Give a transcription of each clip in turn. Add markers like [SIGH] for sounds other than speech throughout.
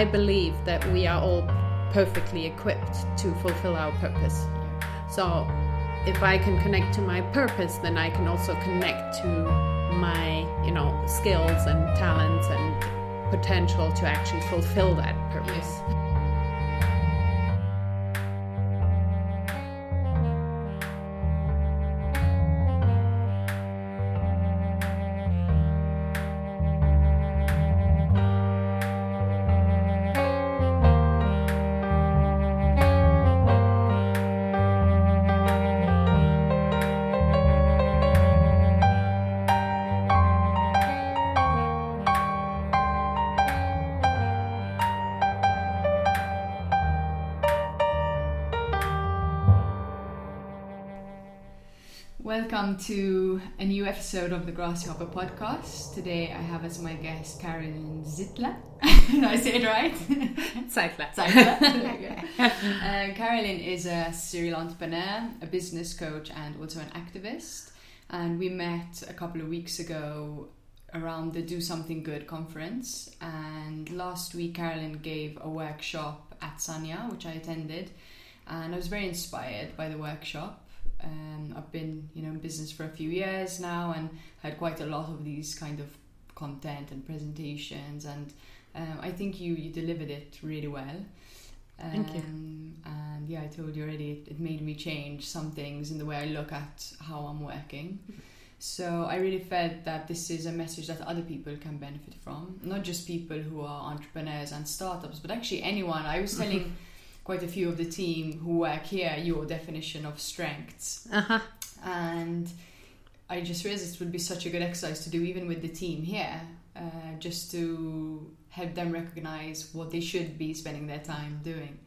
I believe that we are all perfectly equipped to fulfill our purpose. So if I can connect to my purpose, then I can also connect to my, you know, skills and talents and potential to actually fulfill that purpose. To a new episode of the Grasshopper podcast. Today I have as my guest Carolyn Zittler. [LAUGHS] Did I say it right? [LAUGHS] Zeitler. Zeitler. [LAUGHS] uh, Carolyn is a serial entrepreneur, a business coach, and also an activist. And we met a couple of weeks ago around the Do Something Good conference. And last week, Carolyn gave a workshop at Sanya, which I attended. And I was very inspired by the workshop. Um, I've been, you know, in business for a few years now, and had quite a lot of these kind of content and presentations. And um, I think you you delivered it really well. Um, Thank you. And yeah, I told you already, it, it made me change some things in the way I look at how I'm working. So I really felt that this is a message that other people can benefit from, not just people who are entrepreneurs and startups, but actually anyone. I was [LAUGHS] telling quite a few of the team who work here your definition of strengths, Uh-huh. and I just realized it would be such a good exercise to do even with the team here, uh, just to help them recognize what they should be spending their time doing.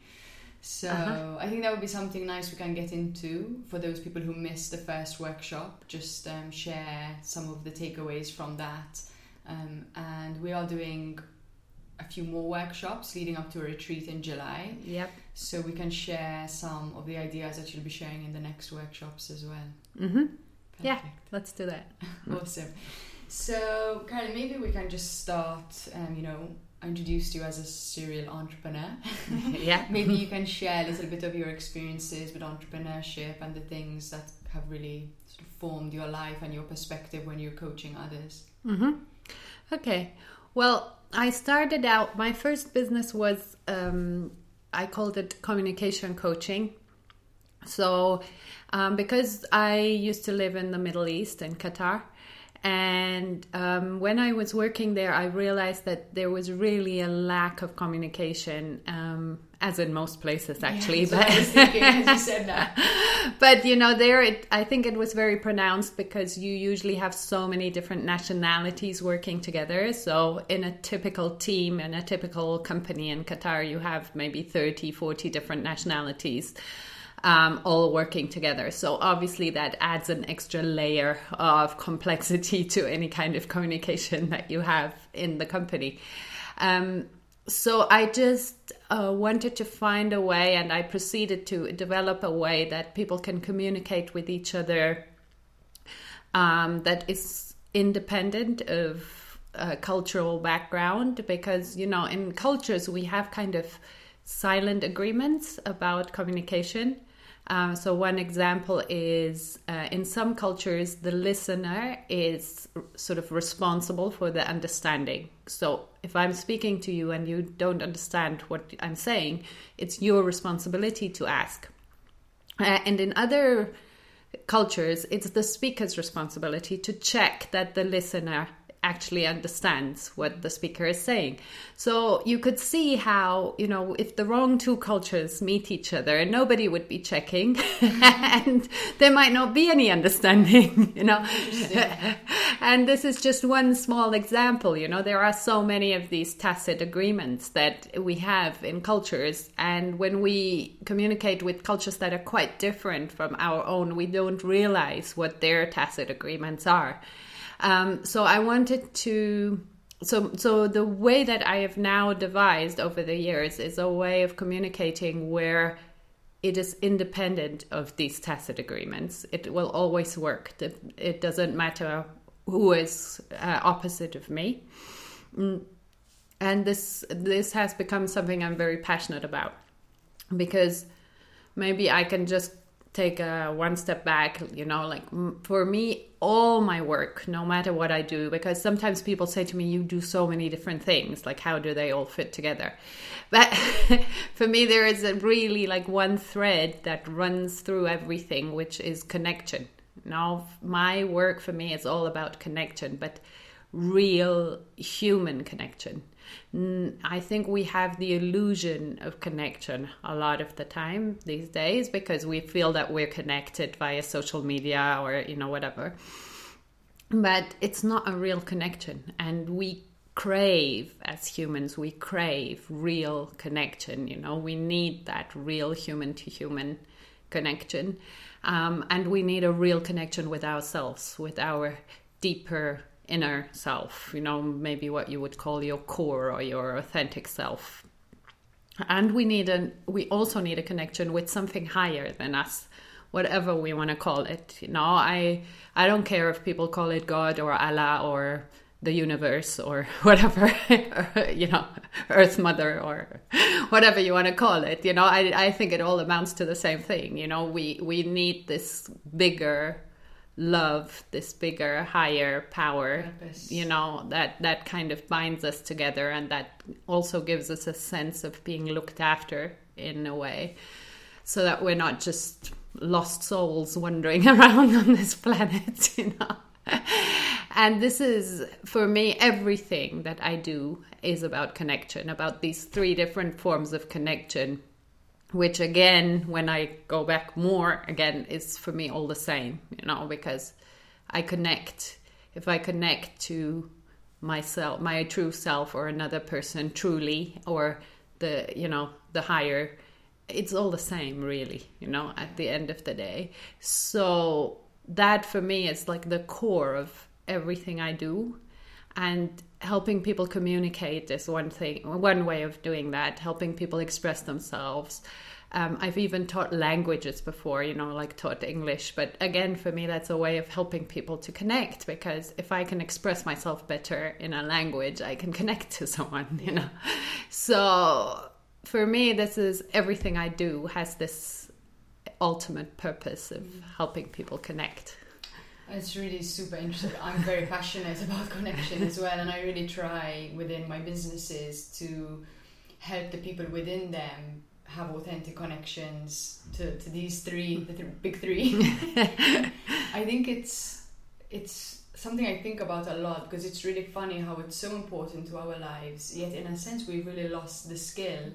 So Uh-huh. I think that would be something nice we can get into for those people who missed the first workshop. Just um, share some of the takeaways from that, um, and we are doing a few more workshops leading up to a retreat in July. Yep. So we can share some of the ideas that you'll be sharing in the next workshops as well. Mm-hmm. Yeah. Let's do that. [LAUGHS] Awesome. So, Carly, maybe we can just start. Um, you know, I introduced you as a serial entrepreneur. [LAUGHS] yeah. [LAUGHS] maybe you can share a little bit of your experiences with entrepreneurship and the things that have really sort of formed your life and your perspective when you're coaching others. Mm-hmm. Okay. Well, I started out, my first business was, um, I called it communication coaching. So, um, because I used to live in the Middle East in Qatar, and um, when I was working there, I realized that there was really a lack of communication, um, as in most places actually. I was thinking as you said that. [LAUGHS] but you know there it, i think it was very pronounced because you usually have so many different nationalities working together so in a typical team in a typical company in qatar you have maybe 30 40 different nationalities um, all working together so obviously that adds an extra layer of complexity to any kind of communication that you have in the company um, so I just uh, wanted to find a way, and I proceeded to develop a way that people can communicate with each other um, that is independent of cultural background. Because, you know, in cultures, we have kind of silent agreements about communication. Um, so, one example is uh, in some cultures, the listener is sort of responsible for the understanding. So, if I'm speaking to you and you don't understand what I'm saying, it's your responsibility to ask. Uh, and in other cultures, it's the speaker's responsibility to check that the listener actually understands what the speaker is saying. So you could see how, you know, if the wrong two cultures meet each other, nobody would be checking [LAUGHS] and there might not be any understanding, [LAUGHS] you know. [LAUGHS] and this is just one small example, you know, there are so many of these tacit agreements that we have in cultures. And when we communicate with cultures that are quite different from our own, we don't realize what their tacit agreements are. Um, so I wanted to. So, so the way that I have now devised over the years is a way of communicating where it is independent of these tacit agreements. It will always work. It doesn't matter who is uh, opposite of me. Mm. and this this has become something I'm very passionate about because maybe I can just take a one step back you know like for me all my work no matter what i do because sometimes people say to me you do so many different things. Like how do they all fit together? But [LAUGHS] for me there is a really like one thread that runs through everything which is connection. Now my work for me is all about connection but real human connection I think we have the illusion of connection a lot of the time these days because we feel that we're connected via social media or, you know, whatever. But it's not a real connection. And we crave, as humans, we crave real connection. You know, we need that real human to human connection. Um, and we need a real connection with ourselves, with our deeper inner self, you know, maybe what you would call your core or your authentic self. And we need a we also need a connection with something higher than us, whatever we want to call it. You know, I I don't care if people call it God or Allah or the universe or [LAUGHS] whatever, [LAUGHS] you know, Earth Mother or [LAUGHS] whatever you want to call it. You know, I I think it all amounts to the same thing. You know, we we need this bigger love this bigger higher power Purpose. you know that that kind of binds us together and that also gives us a sense of being looked after in a way. So that we're not just lost souls wandering [LAUGHS] around on this planet [LAUGHS] you know. And this is for me everything that i do is about connection about these three different forms of connection which again when i go back more again is for me all the same you know because i connect if i connect to myself my true self or another person truly or the you know the higher it's all the same really you know at the end of the day. So that for me is like the core of everything i do. And helping people communicate is one thing one way of doing that helping people express themselves um, I've even taught languages before, you know, like taught English. But again, for me, that's a way of helping people to connect because if I can express myself better in a language, I can [LAUGHS] connect to someone, you know. So for me, this is everything I do has this ultimate purpose of helping people connect. It's really super interesting. I'm very [LAUGHS] passionate about connection as well, and I really try within my businesses to help the people within them have authentic connections to, to these three, the th- big three. [LAUGHS] I think it's it's something I think about a lot because it's really funny how it's so important to our lives. Yet, in a sense, we've really lost the skill.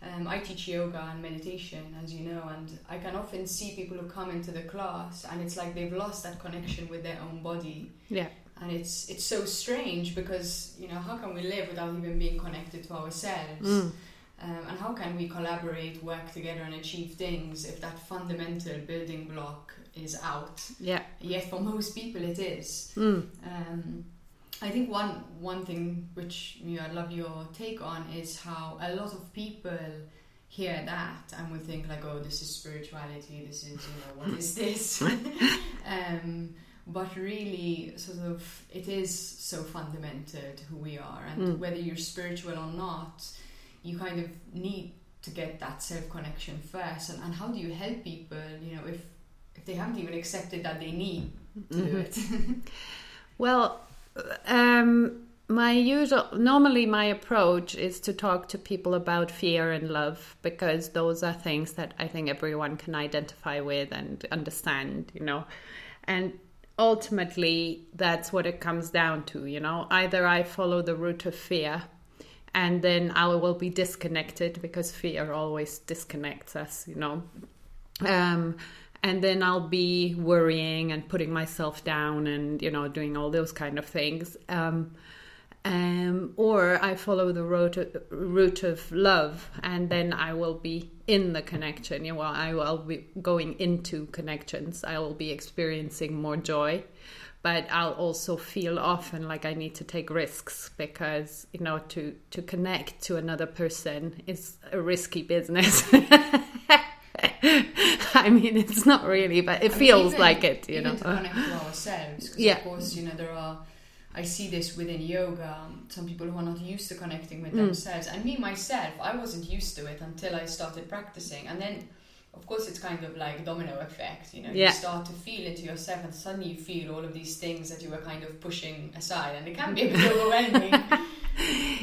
Um, I teach yoga and meditation, as you know, and I can often see people who come into the class, and it's like they've lost that connection with their own body. Yeah and it's it's so strange because you know how can we live without even being connected to ourselves mm. Um, and how can we collaborate, work together, and achieve things if that fundamental building block is out? Yeah. Yet for most people, it is. Mm. Um, I think one one thing which you know, I love your take on is how a lot of people hear that and will think like, oh, this is spirituality. This is you know what is this? [LAUGHS] [LAUGHS] um, but really, sort of, it is so fundamental to who we are, and mm. whether you're spiritual or not you kind of need to get that self connection first and, and how do you help people you know if if they haven't even accepted that they need to mm-hmm. do it [LAUGHS] well um my usual normally my approach is to talk to people about fear and love because those are things that i think everyone can identify with and understand you know and ultimately that's what it comes down to you know either i follow the route of fear and then I will be disconnected because fear always disconnects us, you know. Um, and then I'll be worrying and putting myself down and you know doing all those kind of things. Um, um, or I follow the route of, route of love, and then I will be in the connection. You know, I will be going into connections. I will be experiencing more joy but I'll also feel often like I need to take risks because you know to to connect to another person is a risky business. [LAUGHS] [LAUGHS] I mean, it's not really, but it I feels even, like it. You know, to connect to ourselves. Yeah. Of course, you know there are. I see this within yoga. Some people who are not used to connecting with Mm. themselves, and me myself, I wasn't used to it until I started practicing, and then. Of course, it's kind of like domino effect. You know, Yeah. you start to feel into yourself, and suddenly you feel all of these things that you were kind of pushing aside, and it can be a bit [LAUGHS] overwhelming.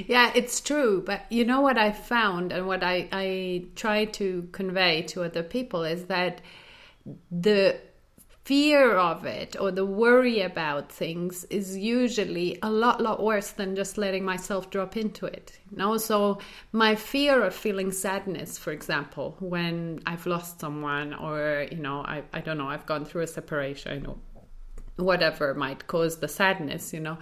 Yeah, it's true. But you know what I found and what I, I try to convey to other people is that the fear of it or the worry about things is usually a lot, lot worse than just letting myself drop into it. You know, so my fear of feeling sadness, for example, when I've lost someone or, you know, I, I don't know, I've gone through a separation or whatever might cause the sadness, you know.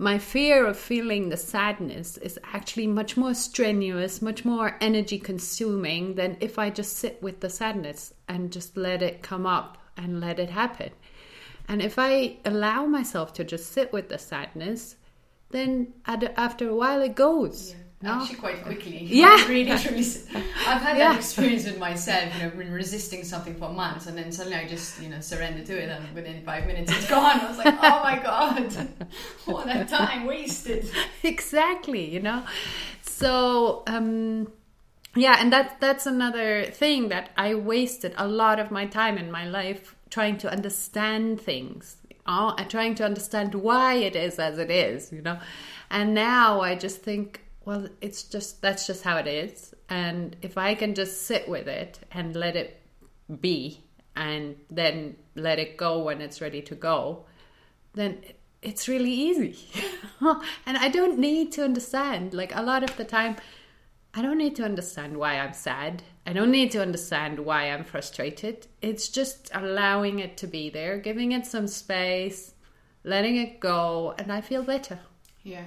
My fear of feeling the sadness is actually much more strenuous, much more energy consuming than if I just sit with the sadness and just let it come up and let it happen. And if I allow myself to just sit with the sadness, then after a while it goes. no? Actually, quite quickly. [LAUGHS] Yeah. [LAUGHS] really, truly. I've had Yeah. that experience with myself. You know, been resisting something for months, and then suddenly I just, you know, surrender to it, and within five minutes it's gone. I was like, oh my god, [LAUGHS] all that time wasted. exactly you know so um yeah and that that's another thing that i wasted a lot of my time in my life trying to understand things know, and trying to understand why it is as it is you know and now i just think well it's just that's just how it is and if i can just sit with it and let it be and then let it go when it's ready to go then it's really easy. [LAUGHS] and I don't need to understand. Like a lot of the time, I don't need to understand why I'm sad. I don't need to understand why I'm frustrated. It's just allowing it to be there, giving it some space, letting it go, and I feel better. Yeah.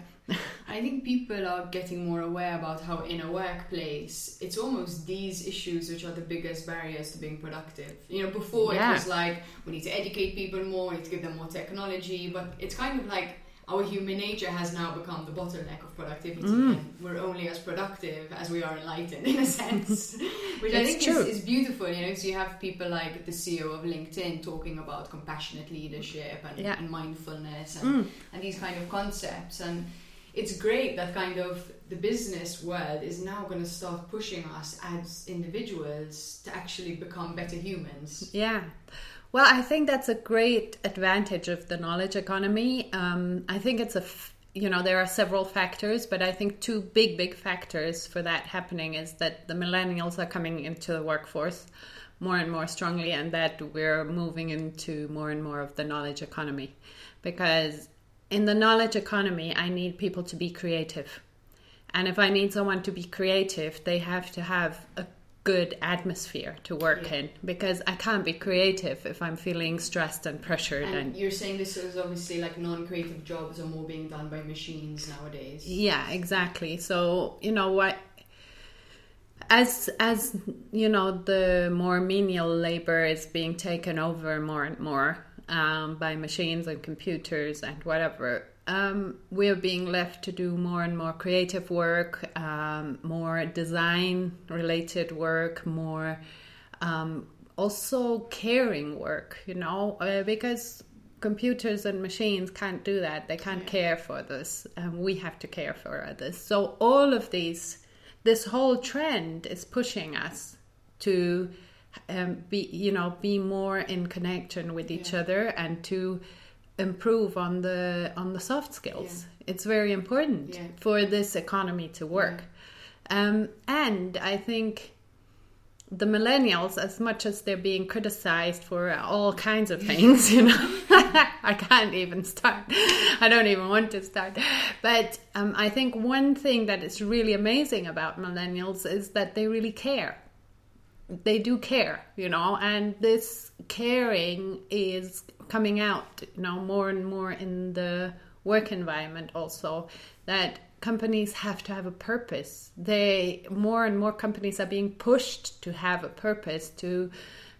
I think people are getting more aware about how in a workplace it's almost these issues which are the biggest barriers to being productive. You know, before Yeah. it was like we need to educate people more, we need to give them more technology, but it's kind of like our human nature has now become the bottleneck of productivity Mm. and we're only as productive as we are enlightened in a sense [LAUGHS] which i think is, is beautiful you know so you have people like the ceo of linkedin talking about compassionate leadership and, Yeah. and mindfulness and, Mm. and these kind of concepts and it's great that kind of the business world is now going to start pushing us as individuals to actually become better humans Yeah. Well, I think that's a great advantage of the knowledge economy. Um, I think it's a, f- you know, there are several factors, but I think two big, big factors for that happening is that the millennials are coming into the workforce more and more strongly, and that we're moving into more and more of the knowledge economy. Because in the knowledge economy, I need people to be creative. And if I need someone to be creative, they have to have a good atmosphere to work Yeah. in because I can't be creative if I'm feeling stressed and pressured and and you're saying this is obviously like non-creative jobs are more being done by machines nowadays. Yeah exactly. So you know what? As as you know the more menial labor is being taken over more and more um, by machines and computers and whatever um, we're being left to do more and more creative work um, more design related work more um, also caring work you know uh, because computers and machines can't do that they can't care for this. um, we have to care for others so all of these this whole trend is pushing us to um, be you know be more in connection with each Yeah. other and to improve on the on the soft skills. It's very important Yeah. for this economy to work. Um, and i think the millennials as much as they're being criticized for all kinds of things you know [LAUGHS] [LAUGHS] i can't even start. I don't even want to start. But um, i think one thing that is really amazing about millennials is that they really care they do care you know and this caring is coming out you know more and more in the work environment also that companies have to have a purpose. They more and more companies are being pushed to have a purpose to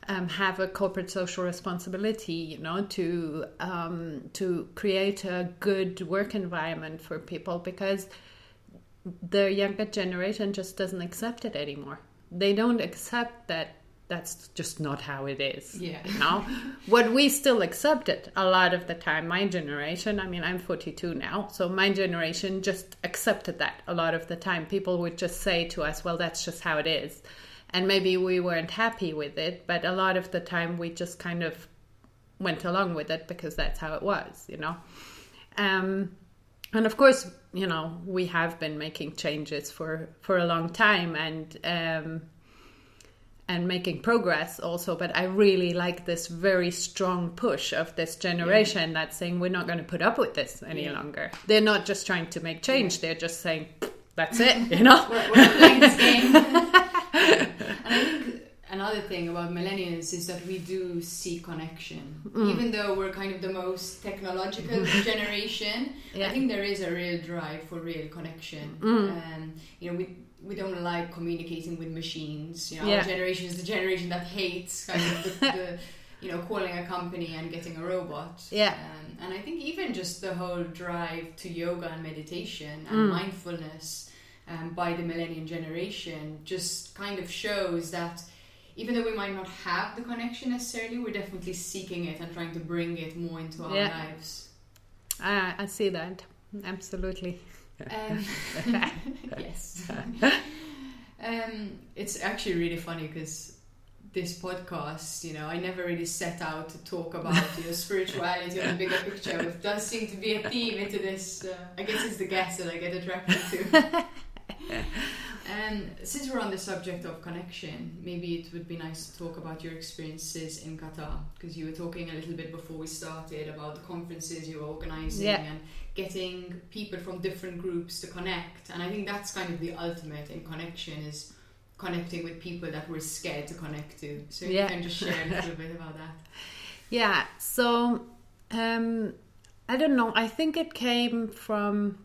um, have a corporate social responsibility you know to um, to create a good work environment for people because the younger generation just doesn't accept it anymore they don't accept that that's just not how it is. Yeah. You know? what we still accepted a lot of the time, my generation, I mean, I'm 42 now, so my generation just accepted that a lot of the time. People would just say to us, well, that's just how it is. And maybe we weren't happy with it, but a lot of the time we just kind of went along with it because that's how it was, you know? Um, and of course, you know, we have been making changes for, for a long time and, um, and making progress also but i really like this very strong push of this generation yeah. that's saying we're not going to put up with this any yeah. longer they're not just trying to make change yeah. they're just saying that's it [LAUGHS] you know we're, we're [LAUGHS] playing this game and i think another thing about millennials is that we do see connection mm. even though we're kind of the most technological [LAUGHS] generation i think there is a real drive for real connection mm. um, you know we we don't like communicating with machines. You know, yeah. our generation is the generation that hates kind of the, the [LAUGHS] you know, calling a company and getting a robot. Yeah. Um, and I think even just the whole drive to yoga and meditation and mm. mindfulness um, by the millennial generation just kind of shows that even though we might not have the connection necessarily, we're definitely seeking it and trying to bring it more into our yeah. lives. I, I see that. Absolutely. Um, [LAUGHS] yes. um, it's actually really funny because this podcast, you know, I never really set out to talk about [LAUGHS] you know, spirituality or the bigger picture. It does seem to be a theme into this. Uh, I guess it's the guests that I get attracted to. [LAUGHS] And since we're on the subject of connection, maybe it would be nice to talk about your experiences in Qatar because you were talking a little bit before we started about the conferences you were organizing yeah. and getting people from different groups to connect. And I think that's kind of the ultimate in connection is connecting with people that we're scared to connect to. So yeah. you can just share a little [LAUGHS] bit about that. Yeah. So um, I don't know. I think it came from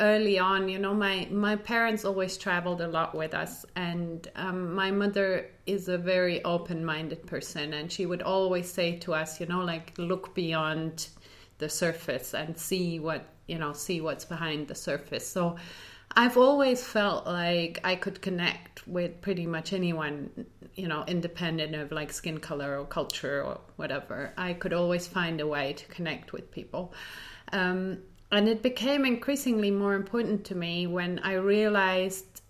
early on you know my my parents always traveled a lot with us and um, my mother is a very open-minded person and she would always say to us you know like look beyond the surface and see what you know see what's behind the surface. So i've always felt like i could connect with pretty much anyone you know independent of like skin color or culture or whatever. I could always find a way to connect with people. Um, and it became increasingly more important to me when I realized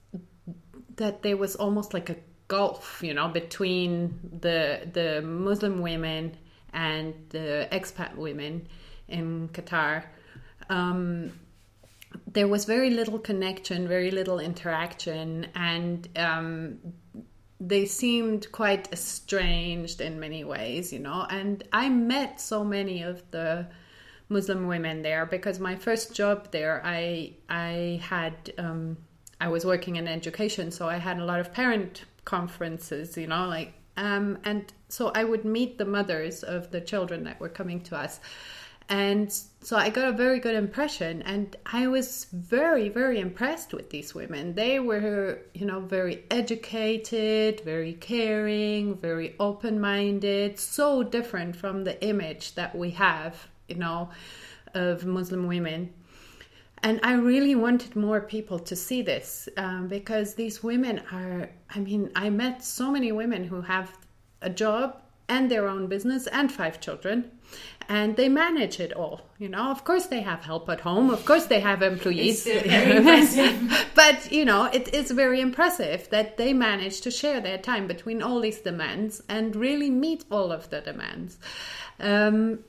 that there was almost like a gulf, you know, between the the Muslim women and the expat women in Qatar. Um, there was very little connection, very little interaction, and um, they seemed quite estranged in many ways, you know. And I met so many of the Muslim women there because my first job there, I I had um, I was working in education, so I had a lot of parent conferences, you know, like um, and so I would meet the mothers of the children that were coming to us. And so I got a very good impression, and I was very, very impressed with these women. They were, you know, very educated, very caring, very open minded, so different from the image that we have you know, of Muslim women. And I really wanted more people to see this um, because these women are, I mean, I met so many women who have a job and their own business and five children and they manage it all you know. Of course they have help at home of course they have employees. [LAUGHS] But you know it is very impressive that they manage to share their time between all these demands and really meet all of the demands. Um,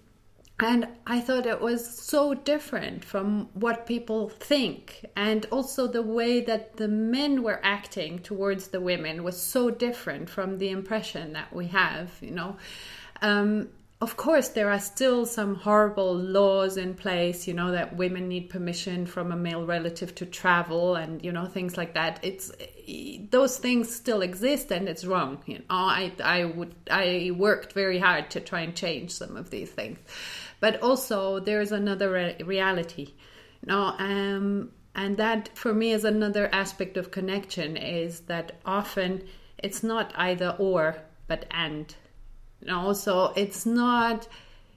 and I thought it was so different from what people think. And also the way that the men were acting towards the women was so different from the impression that we have, you know. Um, of course, there are still some horrible laws in place, you know, that women need permission from a male relative to travel and, you know, things like that. It's those things still exist and it's wrong. You know, I, I would, I worked very hard to try and change some of these things but also there's another re- reality. No um and that for me is another aspect of connection is that often it's not either or but and. No so it's not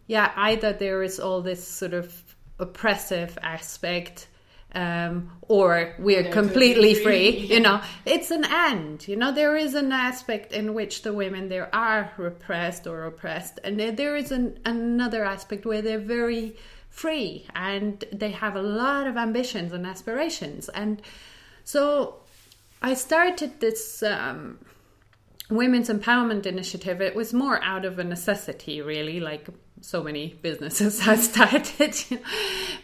yeah either there is all this sort of oppressive aspect um, or we're completely free. You know, it's an end. You know, there is an aspect in which the women there are repressed or oppressed, and there, there is an, another aspect where they're very free and they have a lot of ambitions and aspirations. And so I started this. Um, women's empowerment initiative it was more out of a necessity really like so many businesses [LAUGHS] have started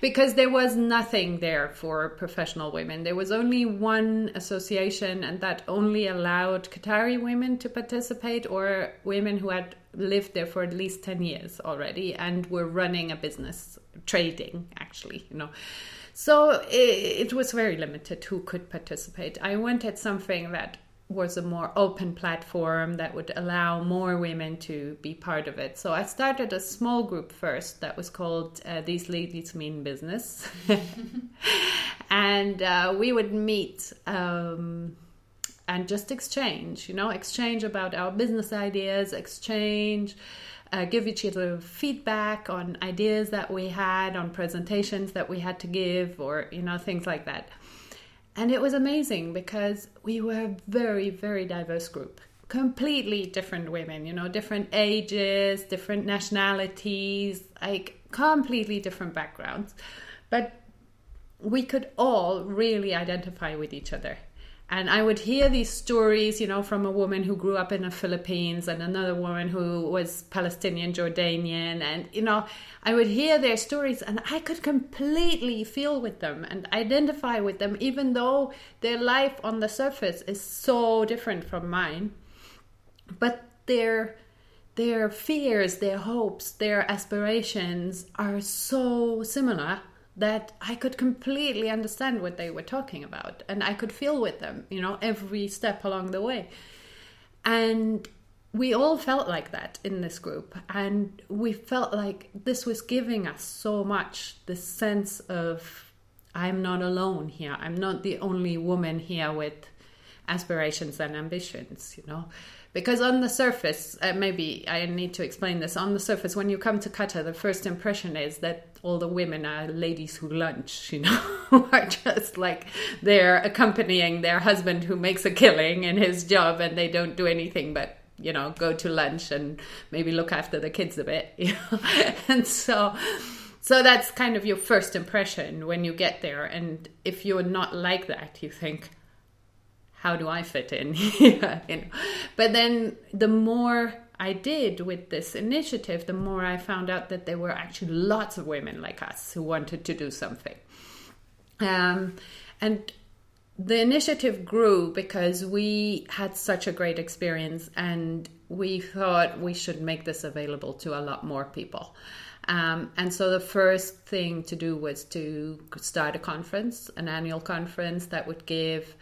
because there was nothing there for professional women. There was only one association and that only allowed qatari women to participate or women who had lived there for at least 10 years already and were running a business trading actually you know. So it, it was very limited who could participate. I wanted something that was a more open platform that would allow more women to be part of it. So I started a small group first that was called uh, These Ladies Mean Business. [LAUGHS] and uh, we would meet um, and just exchange, you know, exchange about our business ideas, exchange. Uh, give each other feedback on ideas that we had, on presentations that we had to give, or you know things like that and it was amazing because we were a very very diverse group. Completely different women you know different ages different nationalities like completely different backgrounds. But we could all really identify with each other and I would hear these stories, you know, from a woman who grew up in the Philippines and another woman who was Palestinian, Jordanian. And, you know, I would hear their stories and I could completely feel with them and identify with them, even though their life on the surface is so different from mine. But their their fears, their hopes, their aspirations are so similar that I could completely understand what they were talking about and I could feel with them, you know, every step along the way. And we all felt like that in this group and we felt like this was giving us so much this sense of I'm not alone here. I'm not the only woman here with aspirations and ambitions, you know because on the surface uh, maybe i need to explain this on the surface when you come to qatar the first impression is that all the women are ladies who lunch you know [LAUGHS] are just like they're accompanying their husband who makes a killing in his job and they don't do anything but you know go to lunch and maybe look after the kids a bit [LAUGHS] you know? And so so that's kind of your first impression when you get there. And if you're not like that you think how do I fit in [LAUGHS] you know? But then the more I did with this initiative, the more I found out that there were actually lots of women like us who wanted to do something. Um, and the initiative grew because we had such a great experience and we thought we should make this available to a lot more people. Um, and so the first thing to do was to start a conference, an annual conference that would give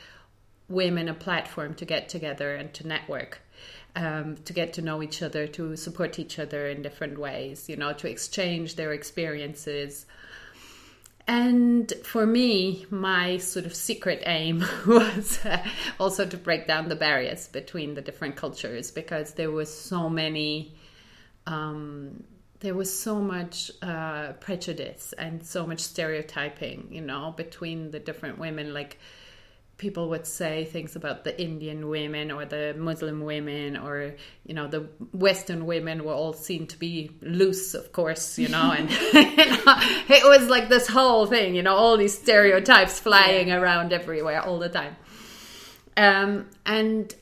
women a platform to get together and to network. Um, to get to know each other, to support each other in different ways, you know, to exchange their experiences. And for me, my sort of secret aim [LAUGHS] was uh, also to break down the barriers between the different cultures because there was so many, um, there was so much uh, prejudice and so much stereotyping, you know, between the different women. Like, people would say things about the Indian women or the Muslim women or you know the Western women were all seen to be loose, of course, you know, and [LAUGHS] it was like this whole thing, you know, all these stereotypes flying yeah. around everywhere all the time, um, and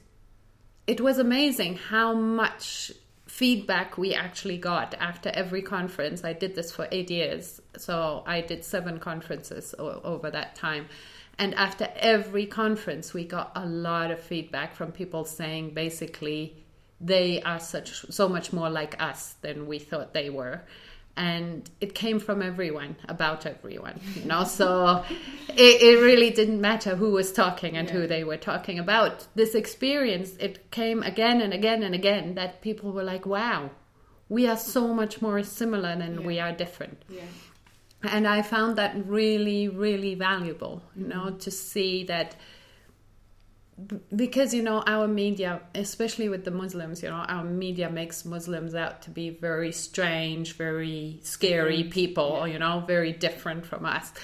it was amazing how much feedback we actually got after every conference. I did this for eight years, so I did seven conferences o- over that time and after every conference, we got a lot of feedback from people saying basically they are such so much more like us than we thought they were. And it came from everyone, about everyone, you know. So it, it really didn't matter who was talking and yeah. who they were talking about. This experience, it came again and again and again that people were like, wow, we are so much more similar than yeah. we are different. Yeah and I found that really, really valuable, you know, mm-hmm. to see that because you know our media especially with the muslims you know our media makes muslims out to be very strange very scary mm-hmm. people yeah. you know very different from us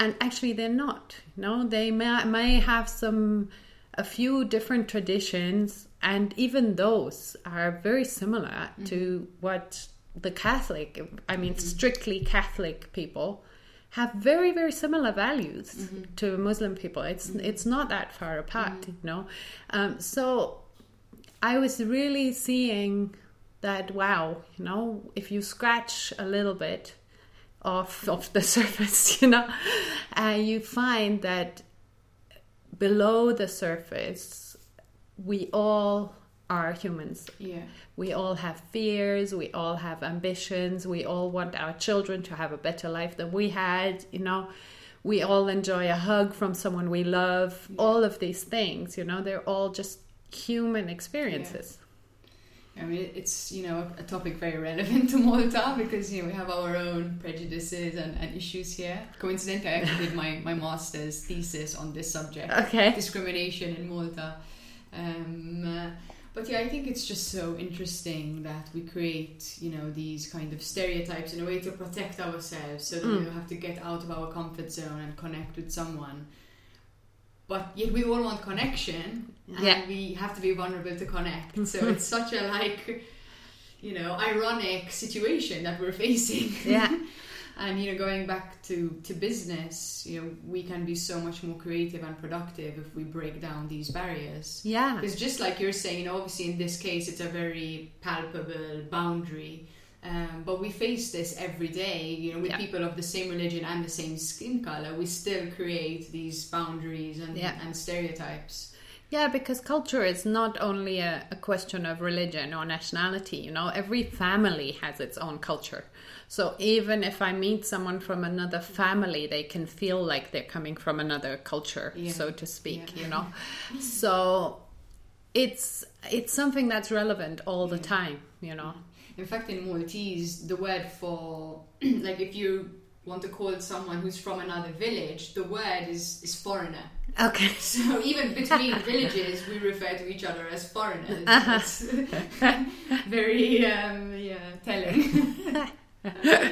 and actually they're not. No, they may, may have some a few different traditions, and even those are very similar mm-hmm. to what the Catholic, I mean, mm-hmm. strictly Catholic people have very very similar values mm-hmm. to Muslim people. It's mm-hmm. it's not that far apart, mm-hmm. you know. Um, so I was really seeing that wow, you know, if you scratch a little bit off [LAUGHS] of the [LAUGHS] surface, you know, uh, you find that below the surface, we all are humans. Yeah. We all have fears, we all have ambitions, we all want our children to have a better life than we had, you know. We all enjoy a hug from someone we love. Yeah. All of these things, you know, they're all just human experiences. Yeah. I mean, it's you know a topic very relevant to Malta because you know we have our own prejudices and, and issues here. Coincidentally, I actually did my, my master's thesis on this subject, okay. discrimination in Malta. Um, uh, but yeah, I think it's just so interesting that we create, you know, these kind of stereotypes in a way to protect ourselves so that mm. we don't have to get out of our comfort zone and connect with someone. But yet we all want connection, and yeah. we have to be vulnerable to connect. [LAUGHS] So it's such a like, you know, ironic situation that we're facing. Yeah. [LAUGHS] and you know going back to to business you know we can be so much more creative and productive if we break down these barriers yeah because just like you're saying obviously in this case it's a very palpable boundary um, but we face this every day you know with yeah. people of the same religion and the same skin color we still create these boundaries and, yeah. and stereotypes yeah, because culture is not only a, a, question of religion or nationality. You know, every family has its own culture. So even if I meet someone from another family, they can feel like they're coming from another culture, yeah. so to speak. Yeah. You know, so it's it's something that's relevant all the time. You know. In fact, in Maltese, the word for [CLEARS THROAT] like if you want to call someone who's from another village, the word is is foreigner. Okay. [LAUGHS] So even between villages, we refer to each other as foreigners. Uh-huh. [LAUGHS] very um, yeah telling. [LAUGHS]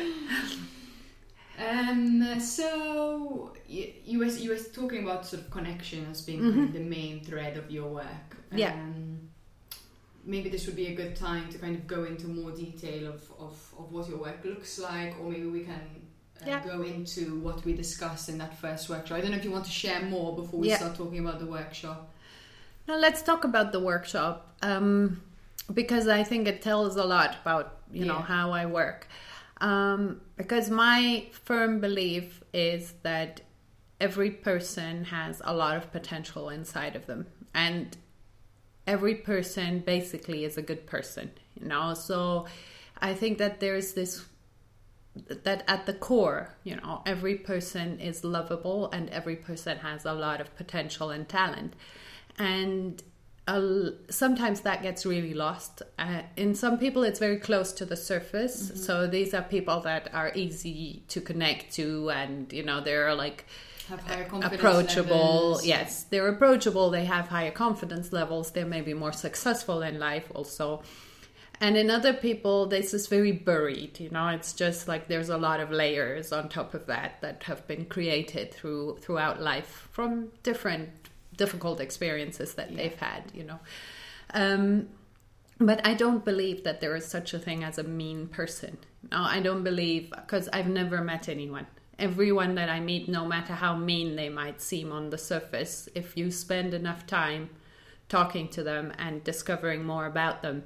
um, so you, you was you was talking about sort of connection as being mm-hmm. the main thread of your work. Yeah. Um, maybe this would be a good time to kind of go into more detail of, of, of what your work looks like, or maybe we can yeah. go into what we discussed in that first workshop. I don't know if you want to share more before we yeah. start talking about the workshop. Now let's talk about the workshop um, because I think it tells a lot about you yeah. know how I work. Um, because my firm belief is that every person has a lot of potential inside of them, and every person basically is a good person, you know. So I think that there's this that at the core, you know, every person is lovable and every person has a lot of potential and talent. And uh, sometimes that gets really lost. Uh, in some people, it's very close to the surface. Mm-hmm. So these are people that are easy to connect to, and you know they're like approachable. Levels. Yes, they're approachable. They have higher confidence levels. They may be more successful in life also. And in other people, this is very buried. You know, it's just like there's a lot of layers on top of that that have been created through throughout life from different difficult experiences that yeah. they've had, you know. Um, but I don't believe that there is such a thing as a mean person. No, I don't believe because I've never met anyone. Everyone that I meet, no matter how mean they might seem on the surface, if you spend enough time talking to them and discovering more about them,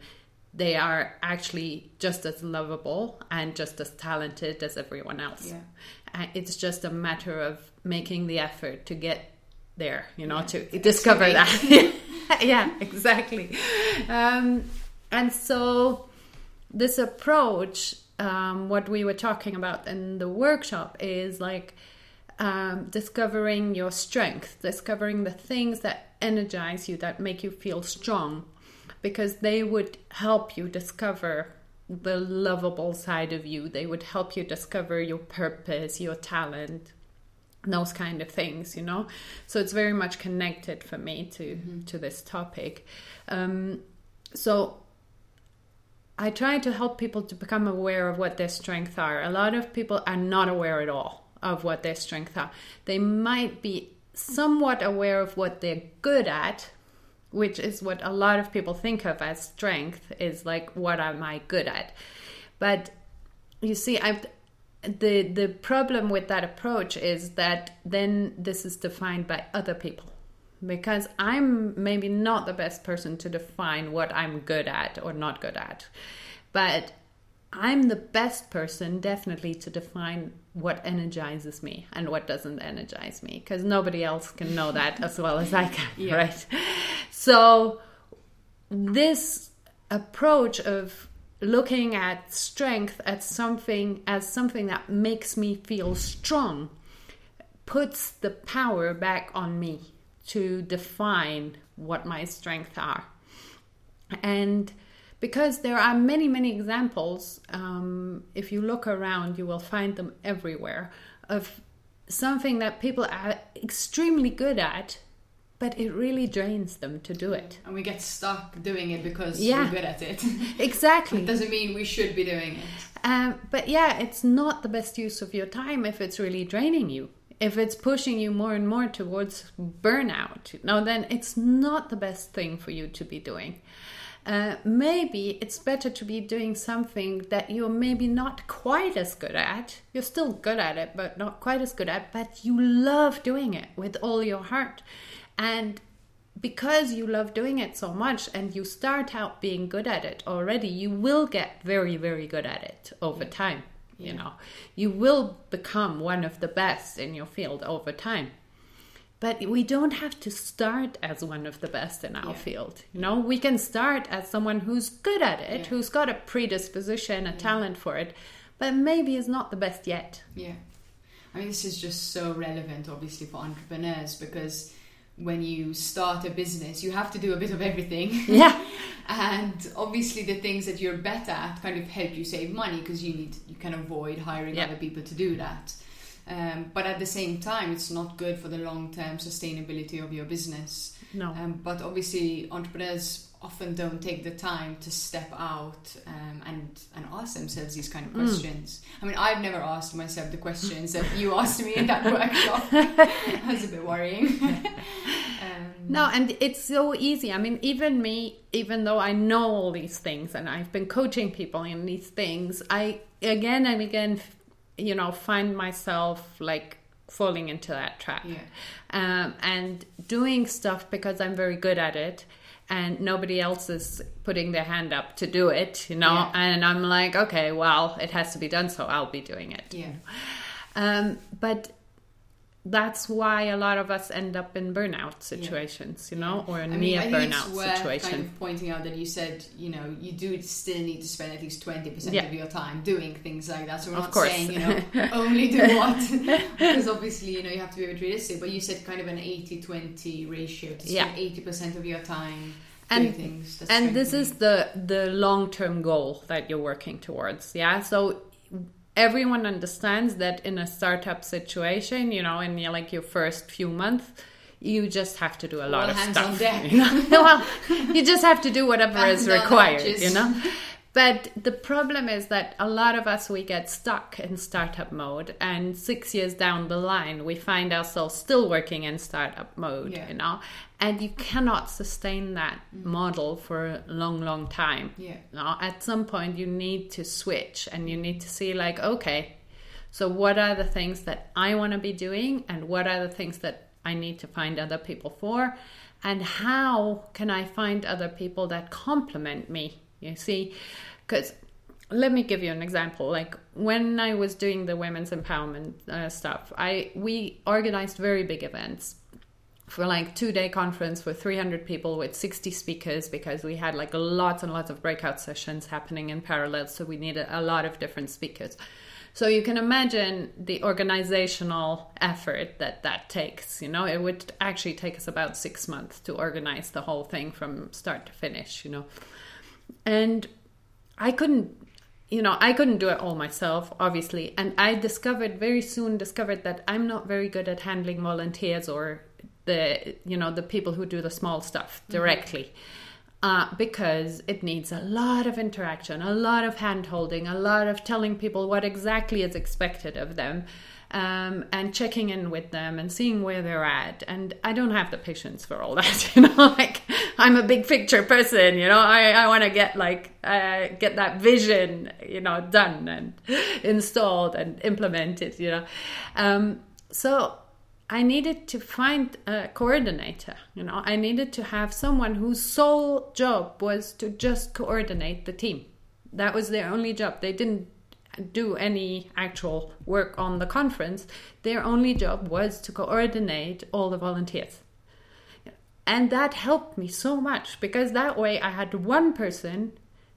they are actually just as lovable and just as talented as everyone else. Yeah. It's just a matter of making the effort to get there, you know, yeah. to discover that. [LAUGHS] [LAUGHS] yeah, exactly. Um, and so, this approach, um, what we were talking about in the workshop, is like um, discovering your strength, discovering the things that energize you, that make you feel strong, because they would help you discover the lovable side of you. They would help you discover your purpose, your talent, those kind of things you know so it's very much connected for me to mm-hmm. to this topic um, so i try to help people to become aware of what their strengths are a lot of people are not aware at all of what their strengths are. They might be somewhat aware of what they're good at, which is what a lot of people think of as strength is like what am I good at? But you see I've the the problem with that approach is that then this is defined by other people because I'm maybe not the best person to define what I'm good at or not good at. But I'm the best person definitely to define what energizes me and what doesn't energize me because nobody else can know [LAUGHS] that as well as I can, yeah. right? So, this approach of looking at strength as something as something that makes me feel strong puts the power back on me to define what my strengths are. And because there are many, many examples, um, if you look around, you will find them everywhere of something that people are extremely good at, but it really drains them to do it. And we get stuck doing it because yeah, we're good at it. [LAUGHS] exactly. it doesn't mean we should be doing it. Um, but yeah, it's not the best use of your time if it's really draining you if it's pushing you more and more towards burnout, now then it's not the best thing for you to be doing. Uh, maybe it's better to be doing something that you're maybe not quite as good at. You're still good at it, but not quite as good at, but you love doing it with all your heart. And because you love doing it so much and you start out being good at it already, you will get very, very good at it over time you know you will become one of the best in your field over time but we don't have to start as one of the best in our yeah. field you know we can start as someone who's good at it yeah. who's got a predisposition a yeah. talent for it but maybe is not the best yet yeah i mean this is just so relevant obviously for entrepreneurs because when you start a business, you have to do a bit of everything. [LAUGHS] Yeah. [LAUGHS] and obviously, the things that you're better at kind of help you save money because you need you can avoid hiring other people to do that. Um, but at the same time, it's not good for the long term sustainability of your business. No. Um, but obviously, entrepreneurs often don't take the time to step out um, and and ask themselves these kind of mm. questions. Mm. I mean, I've never asked myself the questions that you [LAUGHS] asked me in that workshop. [LAUGHS] that was a bit worrying. [LAUGHS] um, no, and it's so easy. I mean, even me, even though I know all these things and I've been coaching people in these things, I again and again, you know, find myself like falling into that trap yeah. um, and doing stuff because I'm very good at it and nobody else is putting their hand up to do it, you know. Yeah. And I'm like, okay, well, it has to be done, so I'll be doing it. Yeah. Um, but that's why a lot of us end up in burnout situations, yeah. you know, or a near burnout situation. Kind of pointing out that you said, you know, you do still need to spend at least twenty percent yeah. of your time doing things like that. So we're of not course. saying, you know, [LAUGHS] only do what, [LAUGHS] because obviously, you know, you have to be realistic. But you said kind of an 80-20 ratio to spend eighty percent of your time. And, things and this is the the long term goal that you're working towards. Yeah, so everyone understands that in a startup situation, you know, in your, like your first few months, you just have to do a lot All of stuff. [LAUGHS] You know? well, you just have to do whatever is required, you know. But the problem is that a lot of us we get stuck in startup mode, and six years down the line, we find ourselves still working in startup mode. Yeah. You know, and you cannot sustain that mm. model for a long, long time. Yeah. You know, at some point, you need to switch, and you need to see like, okay, so what are the things that I want to be doing, and what are the things that I need to find other people for, and how can I find other people that complement me you see, because let me give you an example. Like when I was doing the women's empowerment uh, stuff, I we organized very big events for like two day conference for 300 people with 60 speakers because we had like lots and lots of breakout sessions happening in parallel so we needed a lot of different speakers. So you can imagine the organizational effort that that takes you know? It would actually take us about six months to organize the whole thing from start to finish you know and I couldn't you know i couldn't do it all myself obviously and i discovered very soon discovered that i'm not very good at handling volunteers or the you know the people who do the small stuff mm-hmm. directly mm-hmm. uh, because it needs a lot of interaction, a lot of hand holding, a lot of telling people what exactly is expected of them. Um, and checking in with them and seeing where they're at. And I don't have the patience for all that, [LAUGHS] you know. Like I'm a big picture person, you know. I, I want to get like uh, get that vision, you know, done and installed and implemented, you know. Um, so I needed to find a coordinator. You know, I needed to have someone whose sole job was to just coordinate the team. That was their only job. They didn't do any actual work on the conference. Their only job was to coordinate all the volunteers. And that helped me so much because that way I had one person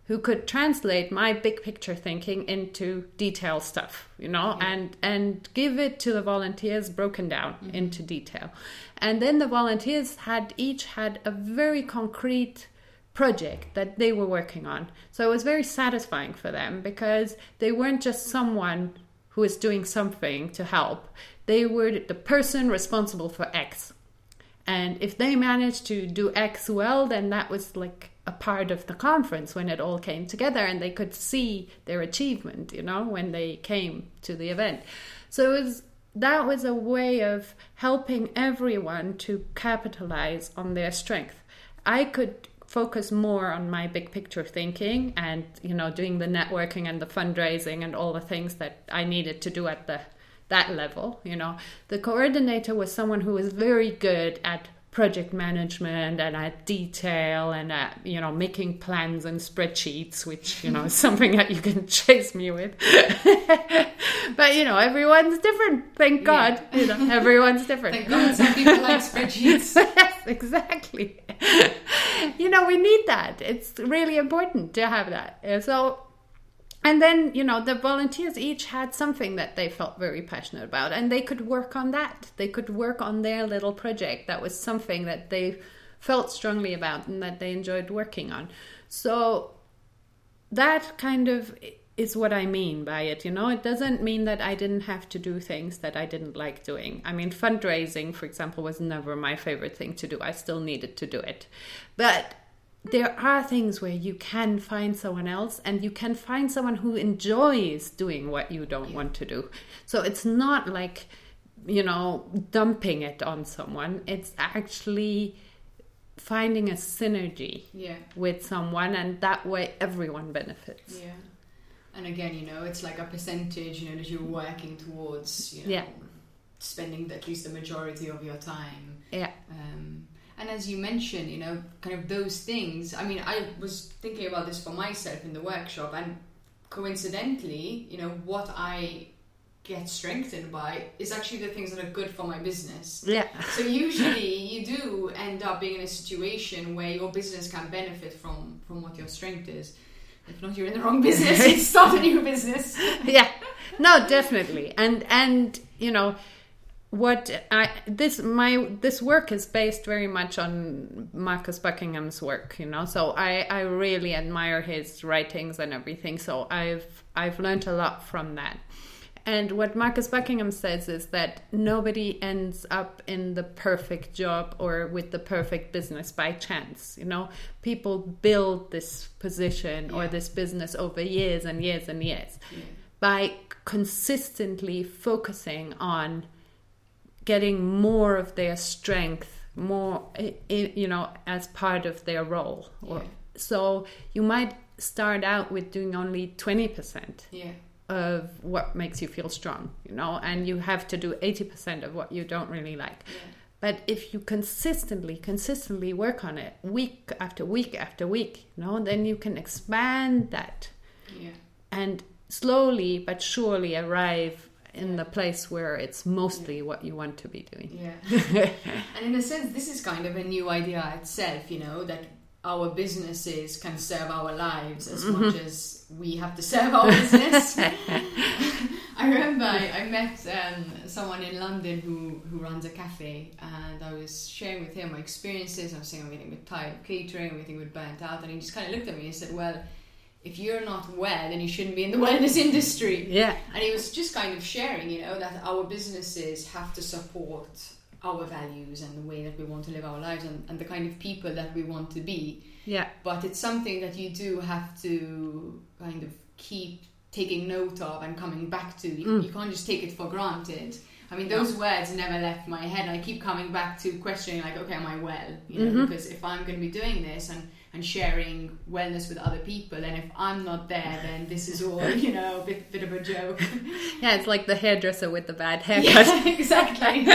who could translate my big picture thinking into detail stuff you know yeah. and and give it to the volunteers broken down mm-hmm. into detail and then the volunteers had each had a very concrete project that they were working on so it was very satisfying for them because they weren't just someone who was doing something to help they were the person responsible for x and if they managed to do x well then that was like a part of the conference when it all came together and they could see their achievement, you know, when they came to the event. So it was that was a way of helping everyone to capitalize on their strength. I could focus more on my big picture thinking and you know doing the networking and the fundraising and all the things that I needed to do at the that level you know. The coordinator was someone who was very good at project management and at detail and at you know making plans and spreadsheets which you know is [LAUGHS] something that you can chase me with. [LAUGHS] But you know everyone's different thank god yeah. you know everyone's different. Thank god some people like spreadsheets. [LAUGHS] Yes exactly. You know we need that. It's really important to have that. So and then you know the volunteers each had something that they felt very passionate about and they could work on that they could work on their little project that was something that they felt strongly about and that they enjoyed working on so that kind of is what I mean by it. You know, it doesn't mean that I didn't have to do things that I didn't like doing. I mean, fundraising, for example, was never my favorite thing to do. I still needed to do it. But there are things where you can find someone else and you can find someone who enjoys doing what you don't yeah. want to do. So it's not like, you know, dumping it on someone. It's actually finding a synergy yeah. with someone and that way everyone benefits. Yeah. And again, you know, it's like a percentage, you know, that you're working towards, you know, yeah. spending at least the majority of your time. Yeah. Um, and as you mentioned you know kind of those things i mean i was thinking about this for myself in the workshop and coincidentally you know what i get strengthened by is actually the things that are good for my business. Yeah. So usually you do end up being in a situation where your business can benefit from from what your strength is. If not you're in the wrong business. [LAUGHS] Start a new business. Yeah. No definitely. And and you know what I this my this work is based very much on Marcus Buckingham's work, you know. So I I really admire his writings and everything. So I've I've learned a lot from that. And what Marcus Buckingham says is that nobody ends up in the perfect job or with the perfect business by chance. You know, people build this position yeah. or this business over years and years and years yeah. by consistently focusing on getting more of their strength more you know as part of their role yeah. so you might start out with doing only 20% yeah. of what makes you feel strong you know and you have to do 80% of what you don't really like yeah. but if you consistently consistently work on it week after week after week you know then you can expand that yeah. and slowly but surely arrive in the place where it's mostly yeah. what you want to be doing. Yeah. [LAUGHS] and in a sense, this is kind of a new idea itself, you know, that our businesses can serve our lives as mm-hmm. much as we have to serve our business. [LAUGHS] [LAUGHS] I remember I, I met um, someone in London who, who runs a cafe, and I was sharing with him my experiences. I was saying I'm bit tired of catering, I'm getting a burnt out, and he just kind of looked at me and said, Well, if you're not well, then you shouldn't be in the [LAUGHS] wellness industry. Yeah. And he was just kind of sharing, you know, that our businesses have to support our values and the way that we want to live our lives and, and the kind of people that we want to be. Yeah. But it's something that you do have to kind of keep taking note of and coming back to. You, Mm. you can't just take it for granted. I mean, those words never left my head. I keep coming back to questioning, like, okay, am I well? You know, Mhm. because if I'm going to be doing this and and sharing wellness with other people, and if I'm not there, then this is all, you know, a bit, bit of a joke. [LAUGHS] Yeah, it's like the hairdresser with the bad haircut. Yeah, [LAUGHS] exactly. [LAUGHS]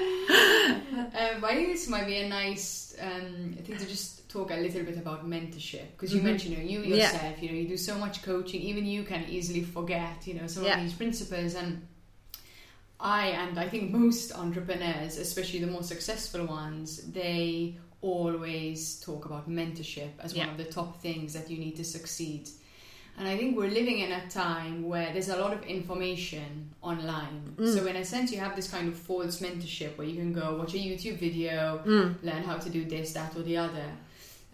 um, I think this might be a nice um, thing to just talk a little bit about mentorship because you Mhm. mentioned you, know, you Yeah. yourself, you know, you do so much coaching. Even you can easily forget, you know, some Yeah. of these principles and. I and I think most entrepreneurs, especially the more successful ones, they always talk about mentorship as one of the top things that you need to succeed. And I think we're living in a time where there's a lot of information online. Mm. So in a sense, you have this kind of false mentorship where you can go watch a YouTube video, Mm. learn how to do this, that, or the other.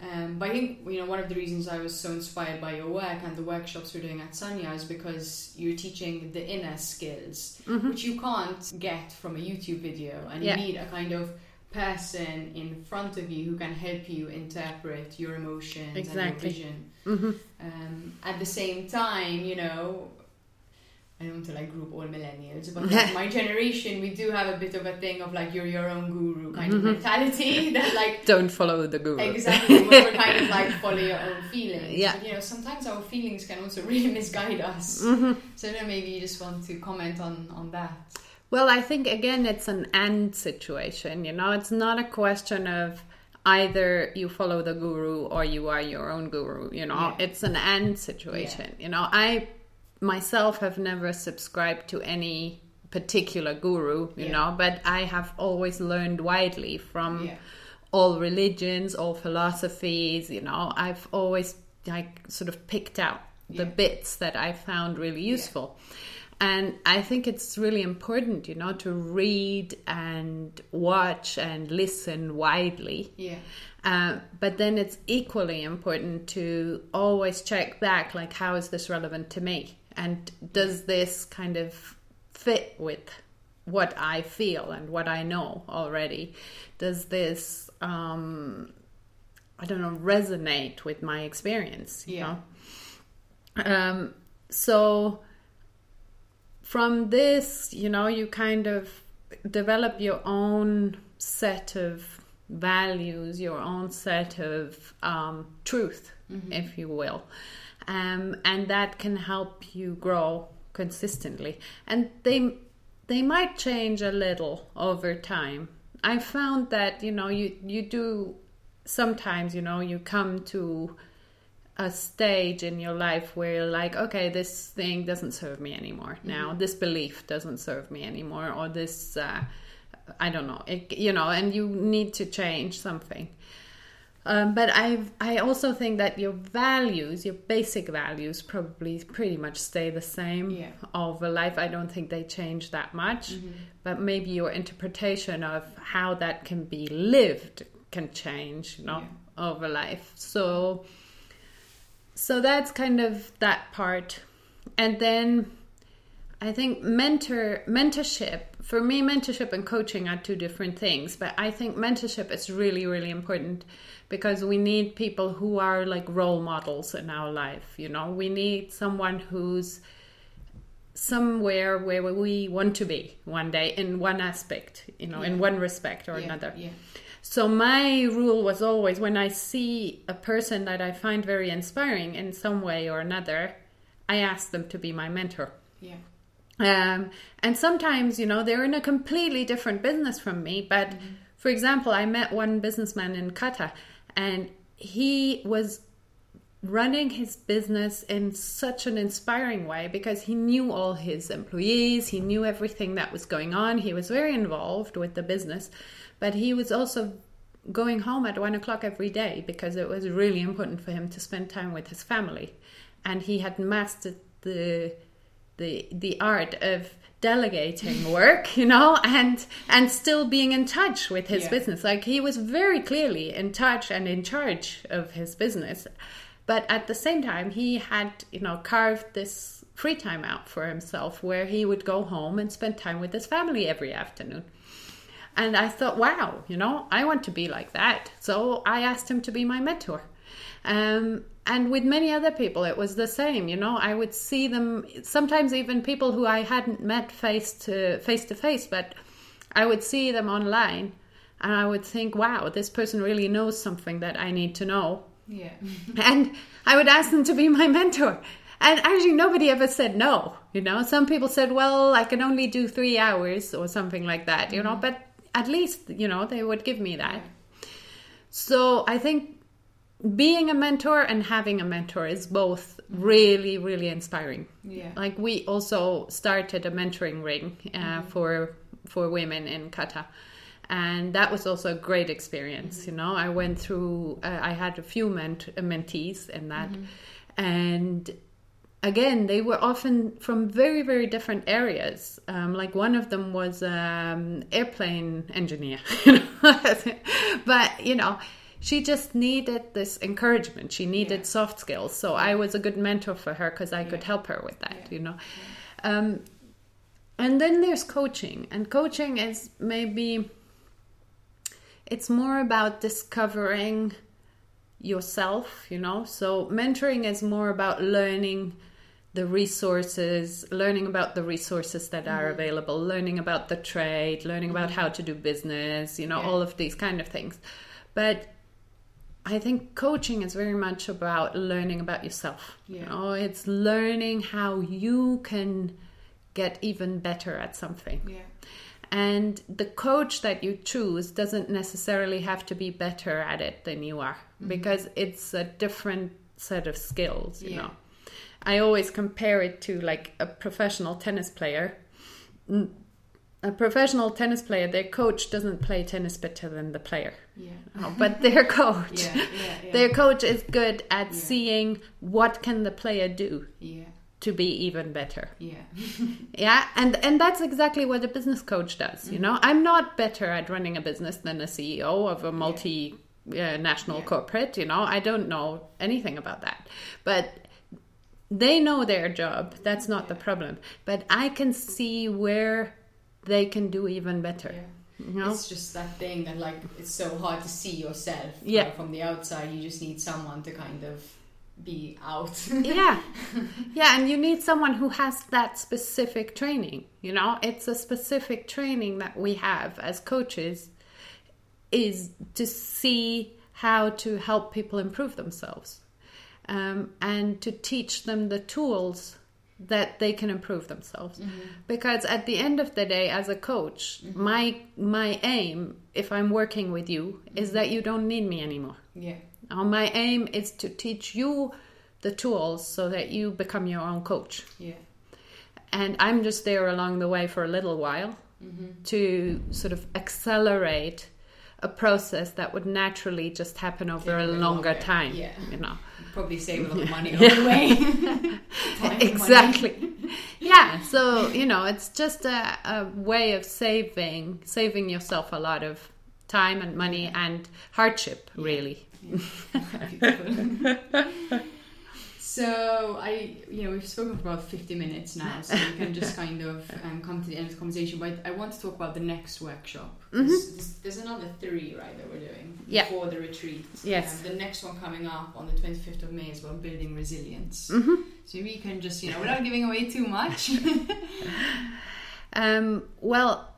Um, but I think you know one of the reasons I was so inspired by your work and the workshops we're doing at Sanya is because you're teaching the inner skills, Mhm. which you can't get from a YouTube video, and Yeah. you need a kind of person in front of you who can help you interpret your emotions Exactly. and your vision. Mhm. Um, at the same time, you know, I don't want to like group all millennials, but like [LAUGHS] my generation, we do have a bit of a thing of like you're your own guru kind of Mhm. mentality [LAUGHS] that like Don't follow the guru. exactly we're [LAUGHS] kind of like follow your own feelings. Yeah. But, you know, sometimes our feelings can also really misguide us. Mhm. So then maybe you just want to comment on on that. Well, I think again, it's an and situation. You know, it's not a question of either you follow the guru or you are your own guru. You know, Yeah. it's an and situation. You know, I myself have never subscribed to any particular guru. You Yeah. know, but I have always learned widely from Yeah. all religions, all philosophies. You know, I've always like sort of picked out the Yeah. bits that I found really useful. And I think it's really important, you know, to read and watch and listen widely. Yeah. Uh, but then it's equally important to always check back, like, how is this relevant to me? And does this kind of fit with what I feel and what I know already? Does this, um, I don't know, resonate with my experience? You Yeah. know? Um, so from this, you know, you kind of develop your own set of values, your own set of um, truth, if you will. Um, and that can help you grow consistently. And they they might change a little over time. I found that you know you you do sometimes you know you come to a stage in your life where you're like, okay, this thing doesn't serve me anymore now. This belief doesn't serve me anymore, or this, uh, I don't know, it, you know, and you need to change something. Um, but I I also think that your values, your basic values, probably pretty much stay the same Yeah. over life. I don't think they change that much, but maybe your interpretation of how that can be lived can change, you know, Yeah. over life. So so that's kind of that part and then i think mentor mentorship for me mentorship and coaching are two different things but i think mentorship is really really important because we need people who are like role models in our life you know we need someone who's somewhere where we want to be one day in one aspect you know in one respect or yeah. another Yeah. So my rule was always when I see a person that I find very inspiring in some way or another, I ask them to be my mentor. Yeah. Um, and sometimes, you know, they're in a completely different business from me. But for example, I met one businessman in Qatar and he was running his business in such an inspiring way because he knew all his employees, he knew everything that was going on, he was very involved with the business, but he was also going home at one o'clock every day because it was really important for him to spend time with his family. And he had mastered the the the art of delegating [LAUGHS] work, you know, and and still being in touch with his Yeah. business. Like he was very clearly in touch and in charge of his business. But at the same time he had, you know, carved this free time out for himself where he would go home and spend time with his family every afternoon. And I thought, wow, you know, I want to be like that. So I asked him to be my mentor. Um, and with many other people, it was the same. You know, I would see them sometimes even people who I hadn't met face to face to face, but I would see them online, and I would think, wow, this person really knows something that I need to know. Yeah. [LAUGHS] and I would ask them to be my mentor. And actually, nobody ever said no. You know, some people said, well, I can only do three hours or something like that, you know, mm-hmm. but at least, you know, they would give me that. So I think being a mentor and having a mentor is both mm-hmm. really, really inspiring. Yeah. Like we also started a mentoring ring uh, mm-hmm. for for women in Qatar. And that was also a great experience. You know, I went through. Uh, I had a few ment- mentees in that, and again, they were often from very, very different areas. Um, like one of them was um, airplane engineer, [LAUGHS] [LAUGHS] but you know, she just needed this encouragement. She needed Yeah. soft skills, so I was a good mentor for her because I could help her with that. Yeah. You know, um, and then there's coaching, and coaching is maybe it's more about discovering yourself, you know. So mentoring is more about learning the resources, learning about the resources that are mm-hmm. available, learning about the trade, learning about mm-hmm. how to do business, you know, Yeah. all of these kind of things. But I think coaching is very much about learning about yourself. You Yeah. know, it's learning how you can get even better at something. Yeah. And the coach that you choose doesn't necessarily have to be better at it than you are because it's a different set of skills, you Yeah. know. I always compare it to like a professional tennis player. Mm, A professional tennis player, their coach doesn't play tennis better than the player, Yeah. Oh, but their [LAUGHS] coach, Yeah. Yeah. Their coach is good at seeing what can the player do yeah. To be even better Yeah. [LAUGHS] yeah and and that's exactly what a business coach does you know i'm not better at running a business than a ceo of a multi uh, national Yeah. corporate you know i don't know anything about that but they know their job that's not the problem but i can see where they can do even better Yeah. you know It's just that thing that like it's so hard to see yourself. Yeah. Like, from the outside, you just need someone to kind of be out. yeah. [LAUGHS] Yeah and you need someone who has that specific training you know? It's a specific training that we have as coaches is to see how to help people improve themselves um, and to teach them the tools that they can improve themselves. Mm-hmm. Because at the end of the day as a coach mm-hmm. my my aim if i'm working with you is mm-hmm. that you don't need me anymore. Yeah. Now, my aim is to teach you the tools so that you become your own coach. Yeah. And I'm just there along the way for a little while mm-hmm. to sort of accelerate a process that would naturally just happen over a longer longer, time. yeah. You know. Probably save a lot of money [LAUGHS] on the way. [LAUGHS] Exactly. yeah. So, you know, it's just a, a way of saving saving yourself a lot of time and money and hardship, really. [LAUGHS] So I, you know, we've spoken for about fifty minutes now, so we can just [LAUGHS] kind of um, come to the end of the conversation. But I want to talk about the next workshop. There's, there's, there's another three, right, that we're doing Mm-hmm. Yeah. before the retreat. Yes. Um, the next one coming up on the twenty fifth of May is about building resilience. Mm-hmm. So maybe you can just, you know, without giving away too much. [LAUGHS] Um, well,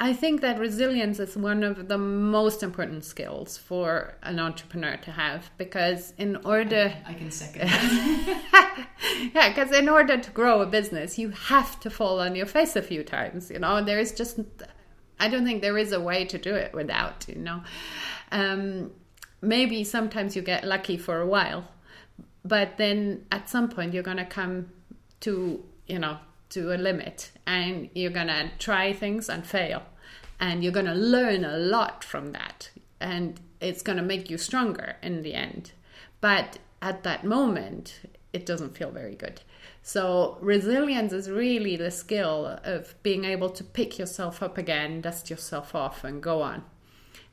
I think that resilience is one of the most important skills for an entrepreneur to have because in order I can second [LAUGHS] yeah, because in order to grow a business, you have to fall on your face a few times. You know, there is just, I don't think there is a way to do it without, you know. Um, maybe sometimes you get lucky for a while, but then at some point you're going to come to, you know, to a limit and you're going to try things and fail. And you're going to learn a lot from that. And it's going to make you stronger in the end. But at that moment, it doesn't feel very good. So, resilience is really the skill of being able to pick yourself up again, dust yourself off, and go on.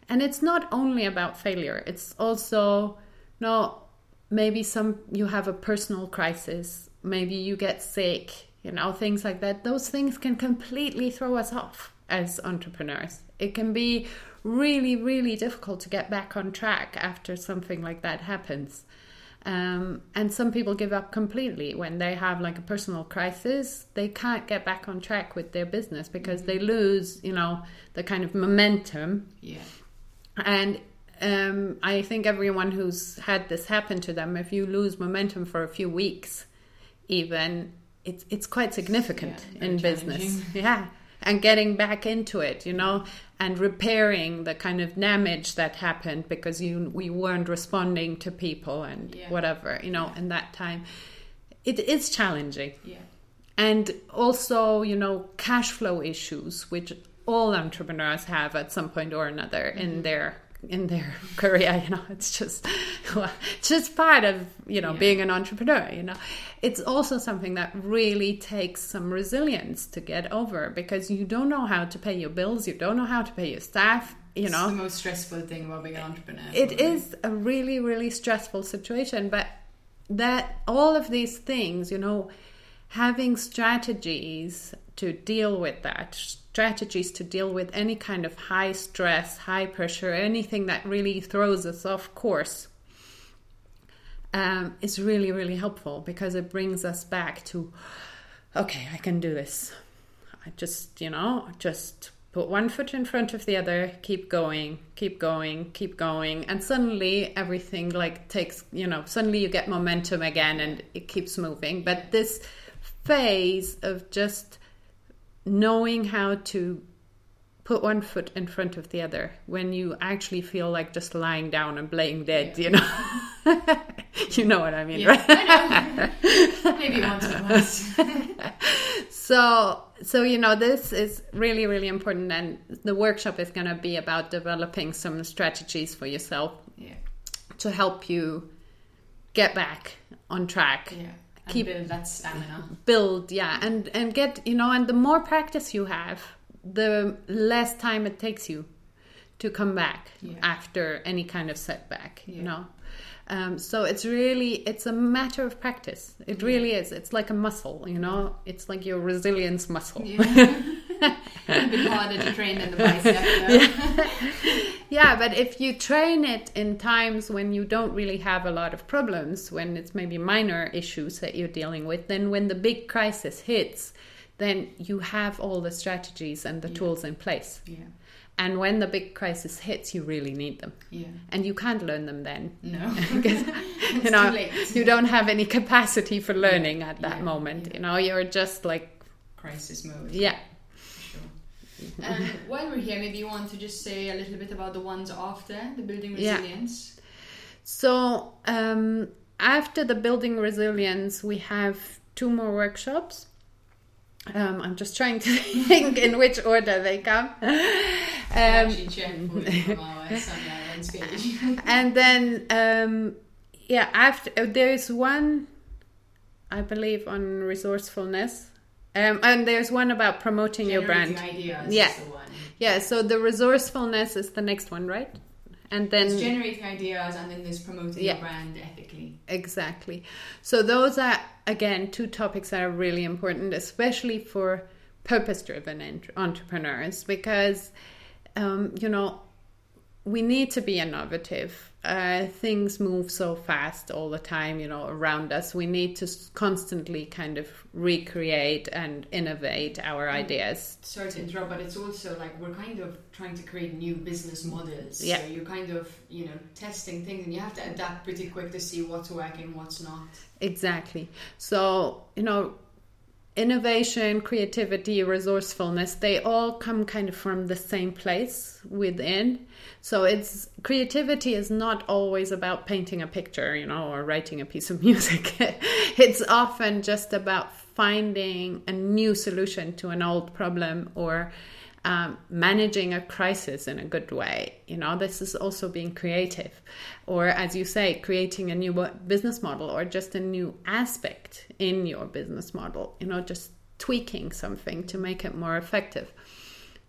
And it's not only about failure, it's also, no, maybe some you have a personal crisis, maybe you get sick, you know, things like that. Those things can completely throw us off as entrepreneurs. It can be really, really difficult to get back on track after something like that happens. Um, and some people give up completely when they have like a personal crisis. They can't get back on track with their business because they lose, you know, the kind of momentum. Yeah. And um, I think everyone who's had this happen to them, if you lose momentum for a few weeks, even it's it's quite significant Yeah, in business. [LAUGHS] Yeah, and getting back into it, you know, and repairing the kind of damage that happened because you we weren't responding to people and Yeah. whatever, you know, in that time, it is challenging Yeah. and also you know cash flow issues which all entrepreneurs have at some point or another in mm-hmm. their in their [LAUGHS] career you know it's just [LAUGHS] it's just part of you know Yeah. being an entrepreneur you know it's also something that really takes some resilience to get over because you don't know how to pay your bills you don't know how to pay your staff you know It's the most stressful thing about being an entrepreneur. it probably. is a really really stressful situation but that all of these things you know having strategies to deal with that strategies to deal with any kind of high stress high pressure anything that really throws us off course um, is really really helpful because it brings us back to okay i can do this I just, you know, just put one foot in front of the other, keep going, keep going, keep going. And suddenly everything like takes, you know, suddenly you get momentum again and it keeps moving. But this phase of just knowing how to put one foot in front of the other when you actually feel like just lying down and playing dead, you know. [LAUGHS] you know what I mean, Yeah, right? I. [LAUGHS] Maybe once or twice. [LAUGHS] so so you know this is really really important and the workshop is going to be about developing some strategies for yourself Yeah. to help you get back on track Yeah. Keep- build that stamina. build yeah and and get you know and the more practice you have the less time it takes you to come back Yeah. after any kind of setback Yeah. you know um, so it's really it's a matter of practice it really is it's like a muscle you know it's like your resilience muscle Yeah. [LAUGHS] [LAUGHS] harder to train than the [LAUGHS] bicep. though. [LAUGHS] Yeah, but if you train it in times when you don't really have a lot of problems, when it's maybe minor issues that you're dealing with, then when the big crisis hits, then you have all the strategies and the tools in place. Yeah. And when the big crisis hits, you really need them. Yeah. And you can't learn them then. No. Because, you know, you don't have any capacity for learning at that Yeah, moment. yeah. You know, you're just like, Crisis mode. yeah. And [LAUGHS] while we're here, maybe you want to just say a little bit about the ones after the building resilience. Yeah. So um, after the building resilience, we have two more workshops. Um, I'm just trying to [LAUGHS] think in which order they come. [LAUGHS] Um, Actually, check for you from our Sonia Len's page. and then, um, yeah, after uh, there's one, I believe, on resourcefulness, um, and there's one about promoting your brand. Ideas Yeah. is the one. Yeah, so the resourcefulness is the next one, right? And then It's generating ideas and then there's promoting Yeah. your brand ethically. Exactly. So those are again two topics that are really important, especially for purpose-driven ent- entrepreneurs, because um, you know we need to be innovative. Uh, things move so fast all the time, you know, around us. We need to constantly kind of recreate and innovate our ideas. Sorry to interrupt, but it's also like we're kind of trying to create new business models. Yeah. So you're kind of, you know, testing things and you have to adapt pretty quick to see what's working, what's not. Exactly. So, you know, innovation, creativity, resourcefulness, they all come kind of from the same place within. So it's creativity is not always about painting a picture, you know, or writing a piece of [LAUGHS] music. it's often just about finding a new solution to an old problem or um, managing a crisis in a good way. You know, this is also being creative. Or, as you say, creating a new business model or just a new aspect in your business model, you know, just tweaking something to make it more effective.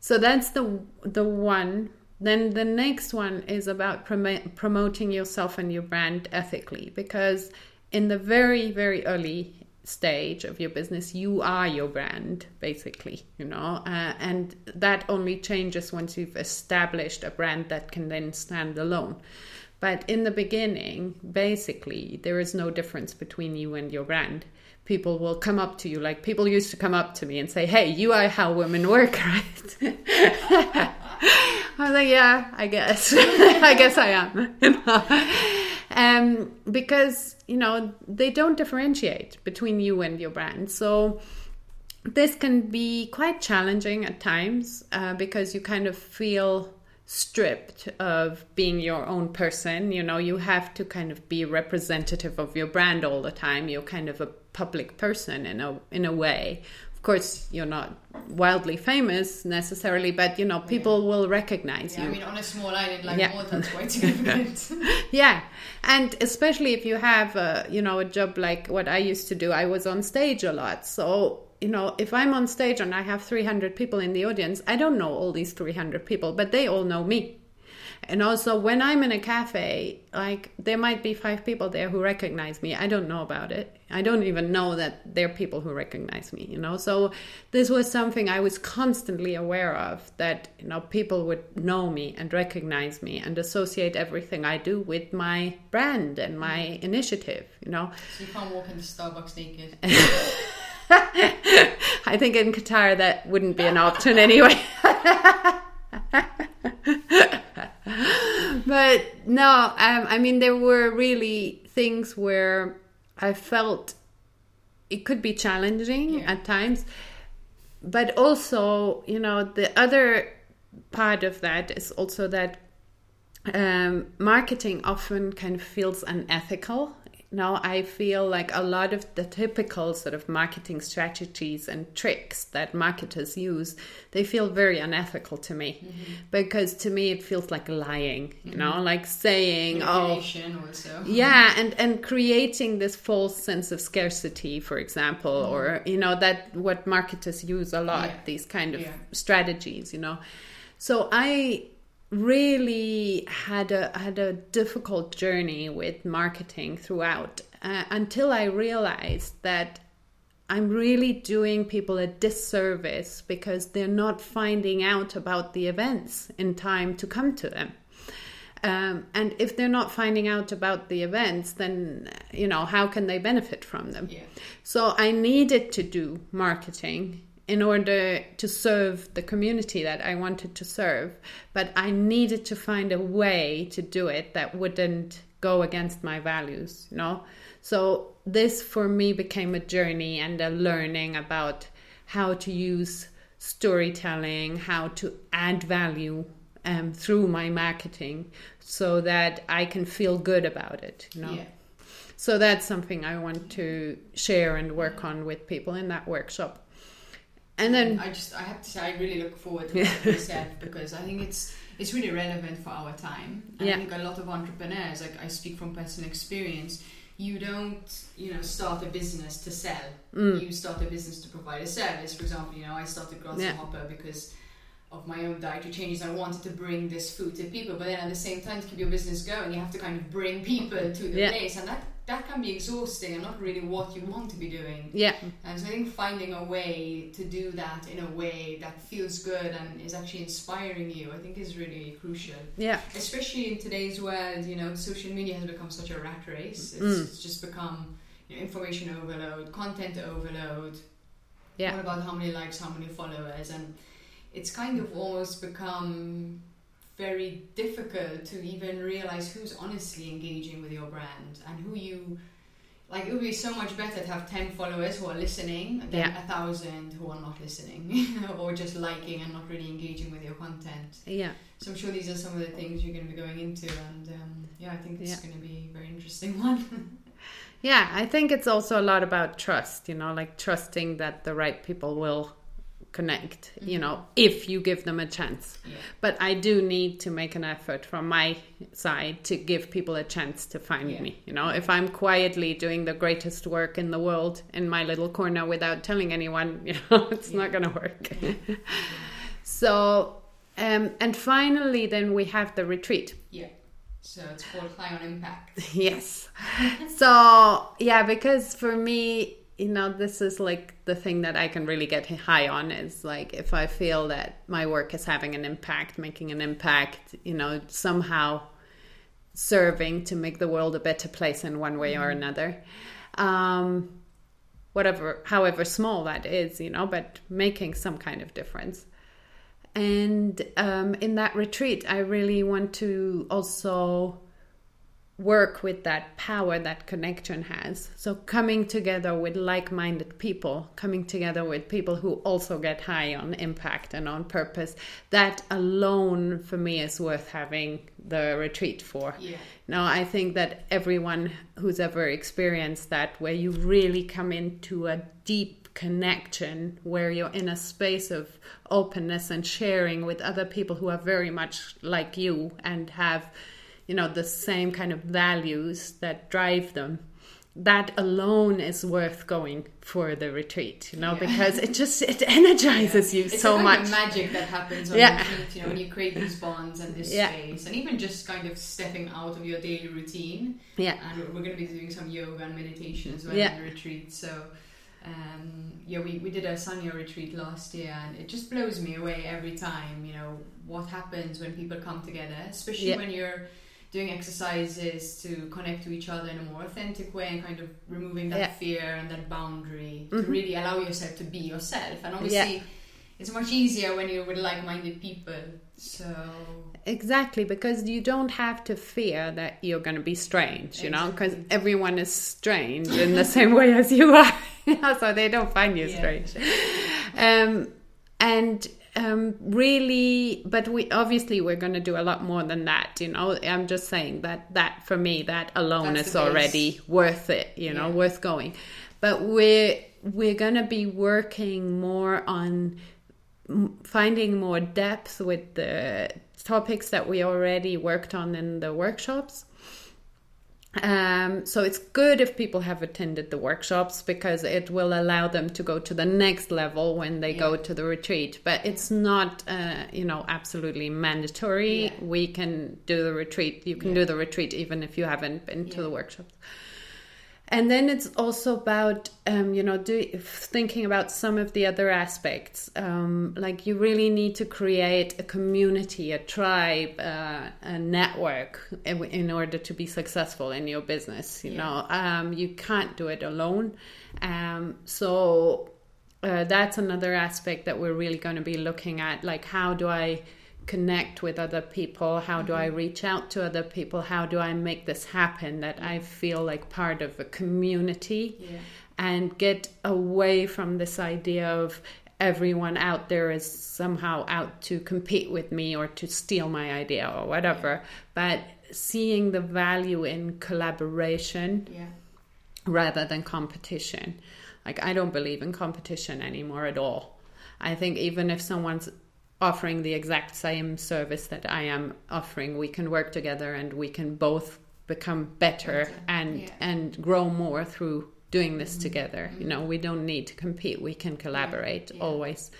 So that's the the one. Then the next one is about promo- promoting yourself and your brand ethically because in the very very early stage of your business you are your brand basically you know uh, and that only changes once you've established a brand that can then stand alone. But in the beginning basically there is no difference between you and your brand. People will come up to you like people used to come up to me and say hey you are how women work [LAUGHS] right? I was like yeah i guess. [LAUGHS] I guess i am [LAUGHS] um, because you know they don't differentiate between you and your brand. So this can be quite challenging at times uh, because you kind of feel stripped of being your own person. You know you have to kind of be representative of your brand all the time. You're kind of a public person in a in a way course, you're not wildly famous necessarily, but you know, people yeah. will recognize yeah, you. I mean, on a small island like yeah. Malta, that's quite [LAUGHS] significant. yeah, and especially if you have, a, you know, a job like what I used to do, I was on stage a lot, so you know, if I'm on stage and I have 300 people in the audience, I don't know all these 300 people, but they all know me. And also, when I'm in a cafe, like there might be five people there who recognize me. I don't know about it. I don't even know that there are people who recognize me, you know. So, this was something I was constantly aware of that, you know, people would know me and recognize me and associate everything I do with my brand and my initiative, you know. So, you can't walk into Starbucks naked. [LAUGHS] I think in Qatar that wouldn't be an option anyway. [LAUGHS] [LAUGHS] but no, um, I mean, there were really things where I felt it could be challenging yeah. at times. But also, you know, the other part of that is also that um, marketing often kind of feels unethical now I feel like a lot of the typical sort of marketing strategies and tricks that marketers use, they feel very unethical to me mm-hmm. because to me it feels like lying, you mm-hmm. know, like saying, oh, yeah, and and creating this false sense of scarcity, for example, mm-hmm. or you know that what marketers use a lot, yeah. these kind of yeah. strategies, you know. So I really had a had a difficult journey with marketing throughout uh, until I realized that I'm really doing people a disservice because they're not finding out about the events in time to come to them. Um, and if they're not finding out about the events, then you know how can they benefit from them? Yeah. So I needed to do marketing in order to serve the community that I wanted to serve. But I needed to find a way to do it that wouldn't go against my values, you know? So this for me became a journey and a learning about how to use storytelling, how to add value um, through my marketing so that I can feel good about it, you know? Yeah. So that's something I want to share and work on with people in that workshop and then I just I have to say I really look forward to what you said because I think it's it's really relevant for our time. And yeah. I think a lot of entrepreneurs, like I speak from personal experience, you don't you know start a business to sell. Mm. You start a business to provide a service. For example, you know I started Grasshopper yeah. Because of my own dietary changes. I wanted to bring this food to people, but then at the same time to keep your business going, you have to kind of bring people to the yeah. place, and that that can be exhausting and not really what you want to be doing. Yeah. And so I think finding a way to do that in a way that feels good and is actually inspiring you, I think is really crucial. Yeah. Especially in today's world, you know, social media has become such a rat race. It's, mm. it's just become you know, information overload, content overload. Yeah. What about how many likes, how many followers, and it's kind of almost become very difficult to even realize who's honestly engaging with your brand and who you like it would be so much better to have 10 followers who are listening than yeah. a thousand who are not listening [LAUGHS] or just liking and not really engaging with your content yeah so i'm sure these are some of the things you're going to be going into and um, yeah i think it's yeah. going to be a very interesting [LAUGHS] one yeah i think it's also a lot about trust you know like trusting that the right people will connect mm-hmm. you know if you give them a chance yeah. but i do need to make an effort from my side to give people a chance to find yeah. me you know if i'm quietly doing the greatest work in the world in my little corner without telling anyone [LAUGHS] you know it's yeah. not going to work [LAUGHS] so um, and finally then we have the retreat yeah so it's called high on impact [LAUGHS] yes so yeah because for me you know, this is like the thing that I can really get high on is like if I feel that my work is having an impact, making an impact, you know, somehow serving to make the world a better place in one way mm-hmm. or another. Um, whatever, however small that is, you know, but making some kind of difference. And um, in that retreat, I really want to also work with that power that connection has. So, coming together with like minded people, coming together with people who also get high on impact and on purpose, that alone for me is worth having the retreat for. Yeah. Now, I think that everyone who's ever experienced that, where you really come into a deep connection, where you're in a space of openness and sharing with other people who are very much like you and have you know the same kind of values that drive them that alone is worth going for the retreat you know yeah. because it just it [LAUGHS] energizes yeah. you it's so much magic that happens on yeah. retreat you know when you create these bonds and this yeah. space and even just kind of stepping out of your daily routine yeah and we're going to be doing some yoga and meditation as well yeah. in the retreat so um, yeah, we, we did a Sanya retreat last year, and it just blows me away every time. You know what happens when people come together, especially yeah. when you're doing exercises to connect to each other in a more authentic way and kind of removing that yeah. fear and that boundary mm-hmm. to really allow yourself to be yourself. And obviously, yeah. it's much easier when you're with like minded people. So. Exactly, because you don't have to fear that you're going to be strange, you exactly. know, because everyone is strange in the [LAUGHS] same way as you are. [LAUGHS] so they don't find you yeah. strange. Um, and um, really, but we obviously we're going to do a lot more than that. You know, I'm just saying that that for me that alone That's is already worth it. You know, yeah. worth going. But we're we're going to be working more on finding more depth with the topics that we already worked on in the workshops um, so it's good if people have attended the workshops because it will allow them to go to the next level when they yeah. go to the retreat. But it's not, uh, you know, absolutely mandatory. Yeah. We can do the retreat. You can yeah. do the retreat even if you haven't been to the workshops and then it's also about um, you know do, thinking about some of the other aspects. Um, like you really need to create a community a tribe uh, a network in order to be successful in your business you yeah. know? Um, you can't do it alone. Um, so uh, that's another aspect that we're really going to be looking at. Like how do i connect with other people? How do I mm-hmm. reach out to other people? How do I make this happen that I feel like part of a community yeah. and get away from this idea of everyone out there is somehow out to compete with me or to steal my idea or whatever. Yeah. But seeing the value in collaboration yeah. rather than competition. Like, I don't believe in competition anymore at all. I think even if someone's offering the exact same service that I am offering, we can work together and we can both become better and yeah. and grow more through doing this mm-hmm. together. Mm-hmm. You know, we don't need to compete; we can collaborate yeah. Yeah. always.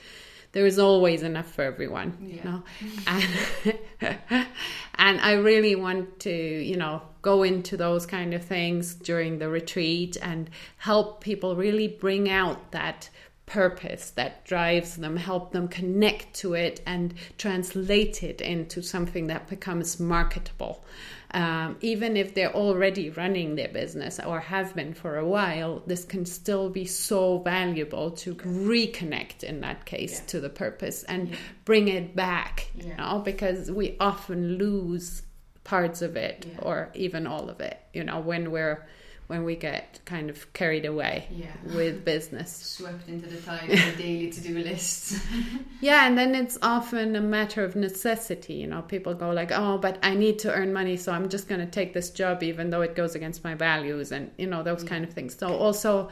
There is always enough for everyone, you know. And, [LAUGHS] [LAUGHS] and I really want to, you know, go into those kind of things during the retreat and help people really bring out that purpose that drives them, help them connect to it and translate it into something that becomes marketable. Um, even if they're already running their business or have been for a while, this can still be so valuable to reconnect in that case yeah. to the purpose and yeah. bring it back, yeah. you know, because we often lose parts of it or even all of it, you know, when we're when we get kind of carried away yeah. with business. [LAUGHS] Swept into the tide of the daily to do lists. [LAUGHS] yeah, and then it's often a matter of necessity. You know, people go like, oh, but I need to earn money, so I'm just going to take this job even though it goes against my values and, you know, those yeah. kind of things. So also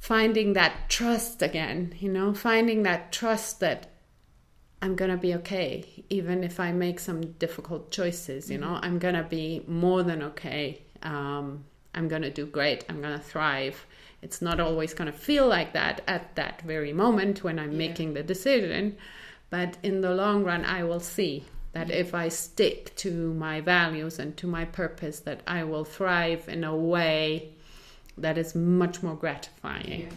finding that trust again, you know, finding that trust that I'm going to be okay, even if I make some difficult choices, you know, mm-hmm. I'm going to be more than okay um, I'm going to do great, I'm going to thrive. It's not always going to feel like that at that very moment when I'm yeah. making the decision, but in the long run, I will see that yeah. if I stick to my values and to my purpose, that I will thrive in a way that is much more gratifying. Yeah.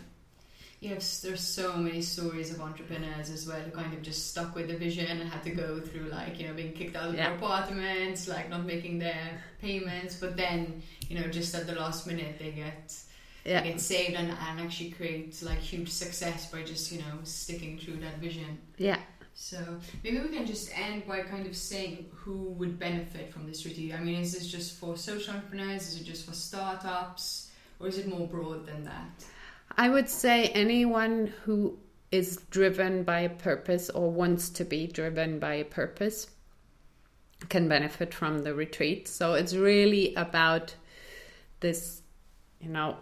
Yes, there's so many stories of entrepreneurs as well who kind of just stuck with the vision and had to go through like you know being kicked out of Yeah. their apartments, like not making their payments, but then you know just at the last minute they get Yeah. they get saved and, and actually create like huge success by just you know sticking through that vision. Yeah. So maybe we can just end by kind of saying who would benefit from this retreat. I mean, is this just for social entrepreneurs? Is it just for startups? Or is it more broad than that? I would say anyone who is driven by a purpose or wants to be driven by a purpose can benefit from the retreat. So it's really about this, you know,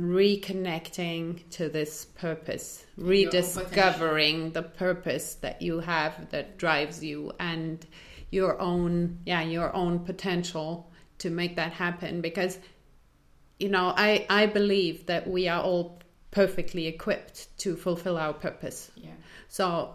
reconnecting to this purpose, rediscovering the purpose that you have that drives you and your own, yeah, your own potential to make that happen because you know i i believe that we are all perfectly equipped to fulfill our purpose Yeah. so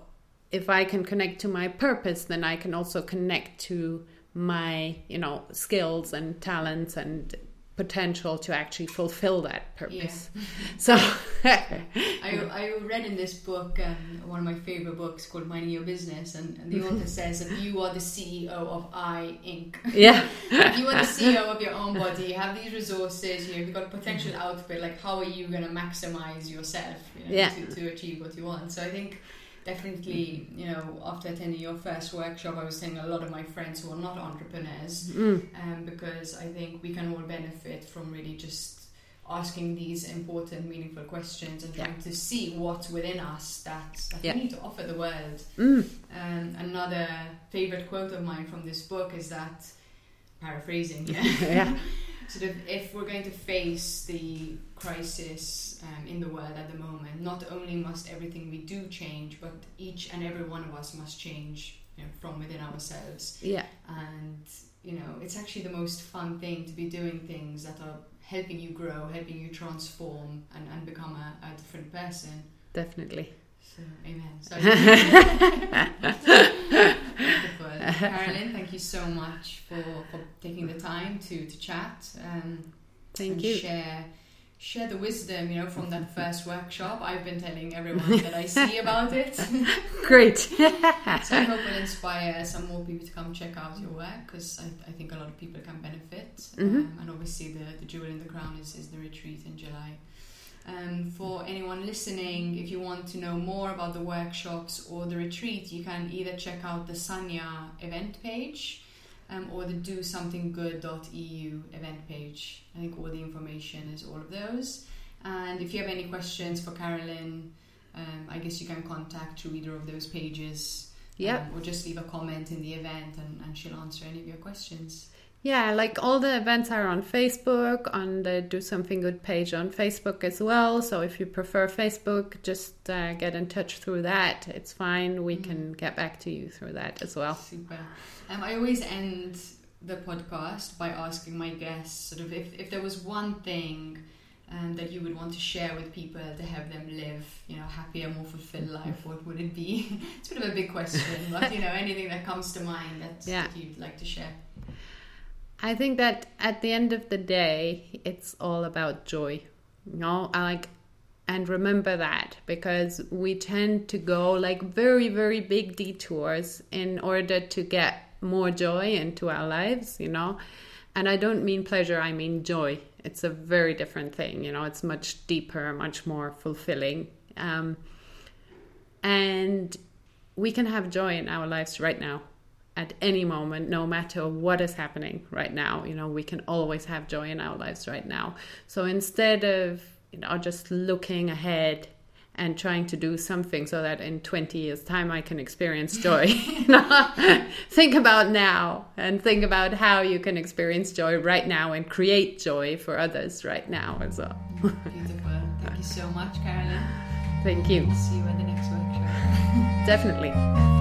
if i can connect to my purpose then i can also connect to my you know skills and talents and potential to actually fulfill that purpose Yeah. [LAUGHS] so [LAUGHS] I, I read in this book, um, one of my favorite books called Minding Your Business, and, and the author says that you are the CEO of I Inc. [LAUGHS] yeah if you are the CEO of your own body, you have these resources, you know, you've got potential output, like how are you going to maximize yourself you know, Yeah. to, to achieve what you want? So I think definitely, you know, after attending your first workshop, I was telling a lot of my friends who are not entrepreneurs, Mm, um, because I think we can all benefit from really just asking these important, meaningful questions and Yeah. trying to see what's within us that, that Yeah. we need to offer the world. mm, Um, another favorite quote of mine from this book is that, paraphrasing, [LAUGHS] yeah, yeah [LAUGHS] sort of if we're going to face the crisis um, in the world at the moment, not only must everything we do change, but each and every one of us must change you know, from within ourselves. yeah And you know, it's actually the most fun thing to be doing things that are helping you grow, helping you transform, and, and become a, a different person. definitely So, amen. [LAUGHS] [LAUGHS] Wonderful. Carolyn, thank you so much for, for taking the time to, to chat um, thank and you share share the wisdom, you know, from that first workshop. I've been telling everyone that I see about it. [LAUGHS] Great [LAUGHS] so I hope it'll inspire some more people to come check out your work because I, I think a lot of people can benefit. Mhm. Um, and obviously, the, the jewel in the crown is, is the retreat in July. Um, for anyone listening, if you want to know more about the workshops or the retreat, you can either check out the Sanya event page um, or the DoSomethingGood.eu event page. I think all the information is all of those. And if you have any questions for Carolyn, um, I guess you can contact through either of those pages. yeah um, or just leave a comment in the event and, and she'll answer any of your questions. Yeah, like all the events are on Facebook, on the Do Something Good page on Facebook as well. So if you prefer Facebook, just uh, get in touch through that. It's fine. We can get back to you through that as well. Super. Um, I always end the podcast by asking my guests sort of if, if there was one thing um, that you would want to share with people to have them live, you know, happier, more fulfilled life, what would it be? [LAUGHS] it's a bit of a big question, but you know, anything that comes to mind that, Yeah. that you'd like to share. I think that at the end of the day, it's all about joy. You know, I like, and remember that because we tend to go like very, very big detours in order to get more joy into our lives, you know. And I don't mean pleasure, I mean joy. It's a very different thing, you know, it's much deeper, much more fulfilling. Um, and we can have joy in our lives right now at any moment, no matter what is happening right now. You know, we can always have joy in our lives right now. So instead of, you know, just looking ahead and trying to do something so that in 20 years' time I can experience joy, [LAUGHS] think about now and think about how you can experience joy right now and create joy for others right now as well. Beautiful. Thank you so much, Carolyn. Thank you. See you at the next workshop. Definitely. [LAUGHS]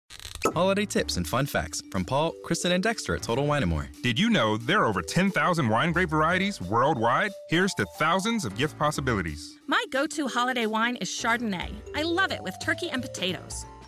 Holiday tips and fun facts from Paul, Kristen, and Dexter at Total Wine & More. Did you know there are over 10,000 wine grape varieties worldwide? Here's to thousands of gift possibilities. My go to holiday wine is Chardonnay. I love it with turkey and potatoes.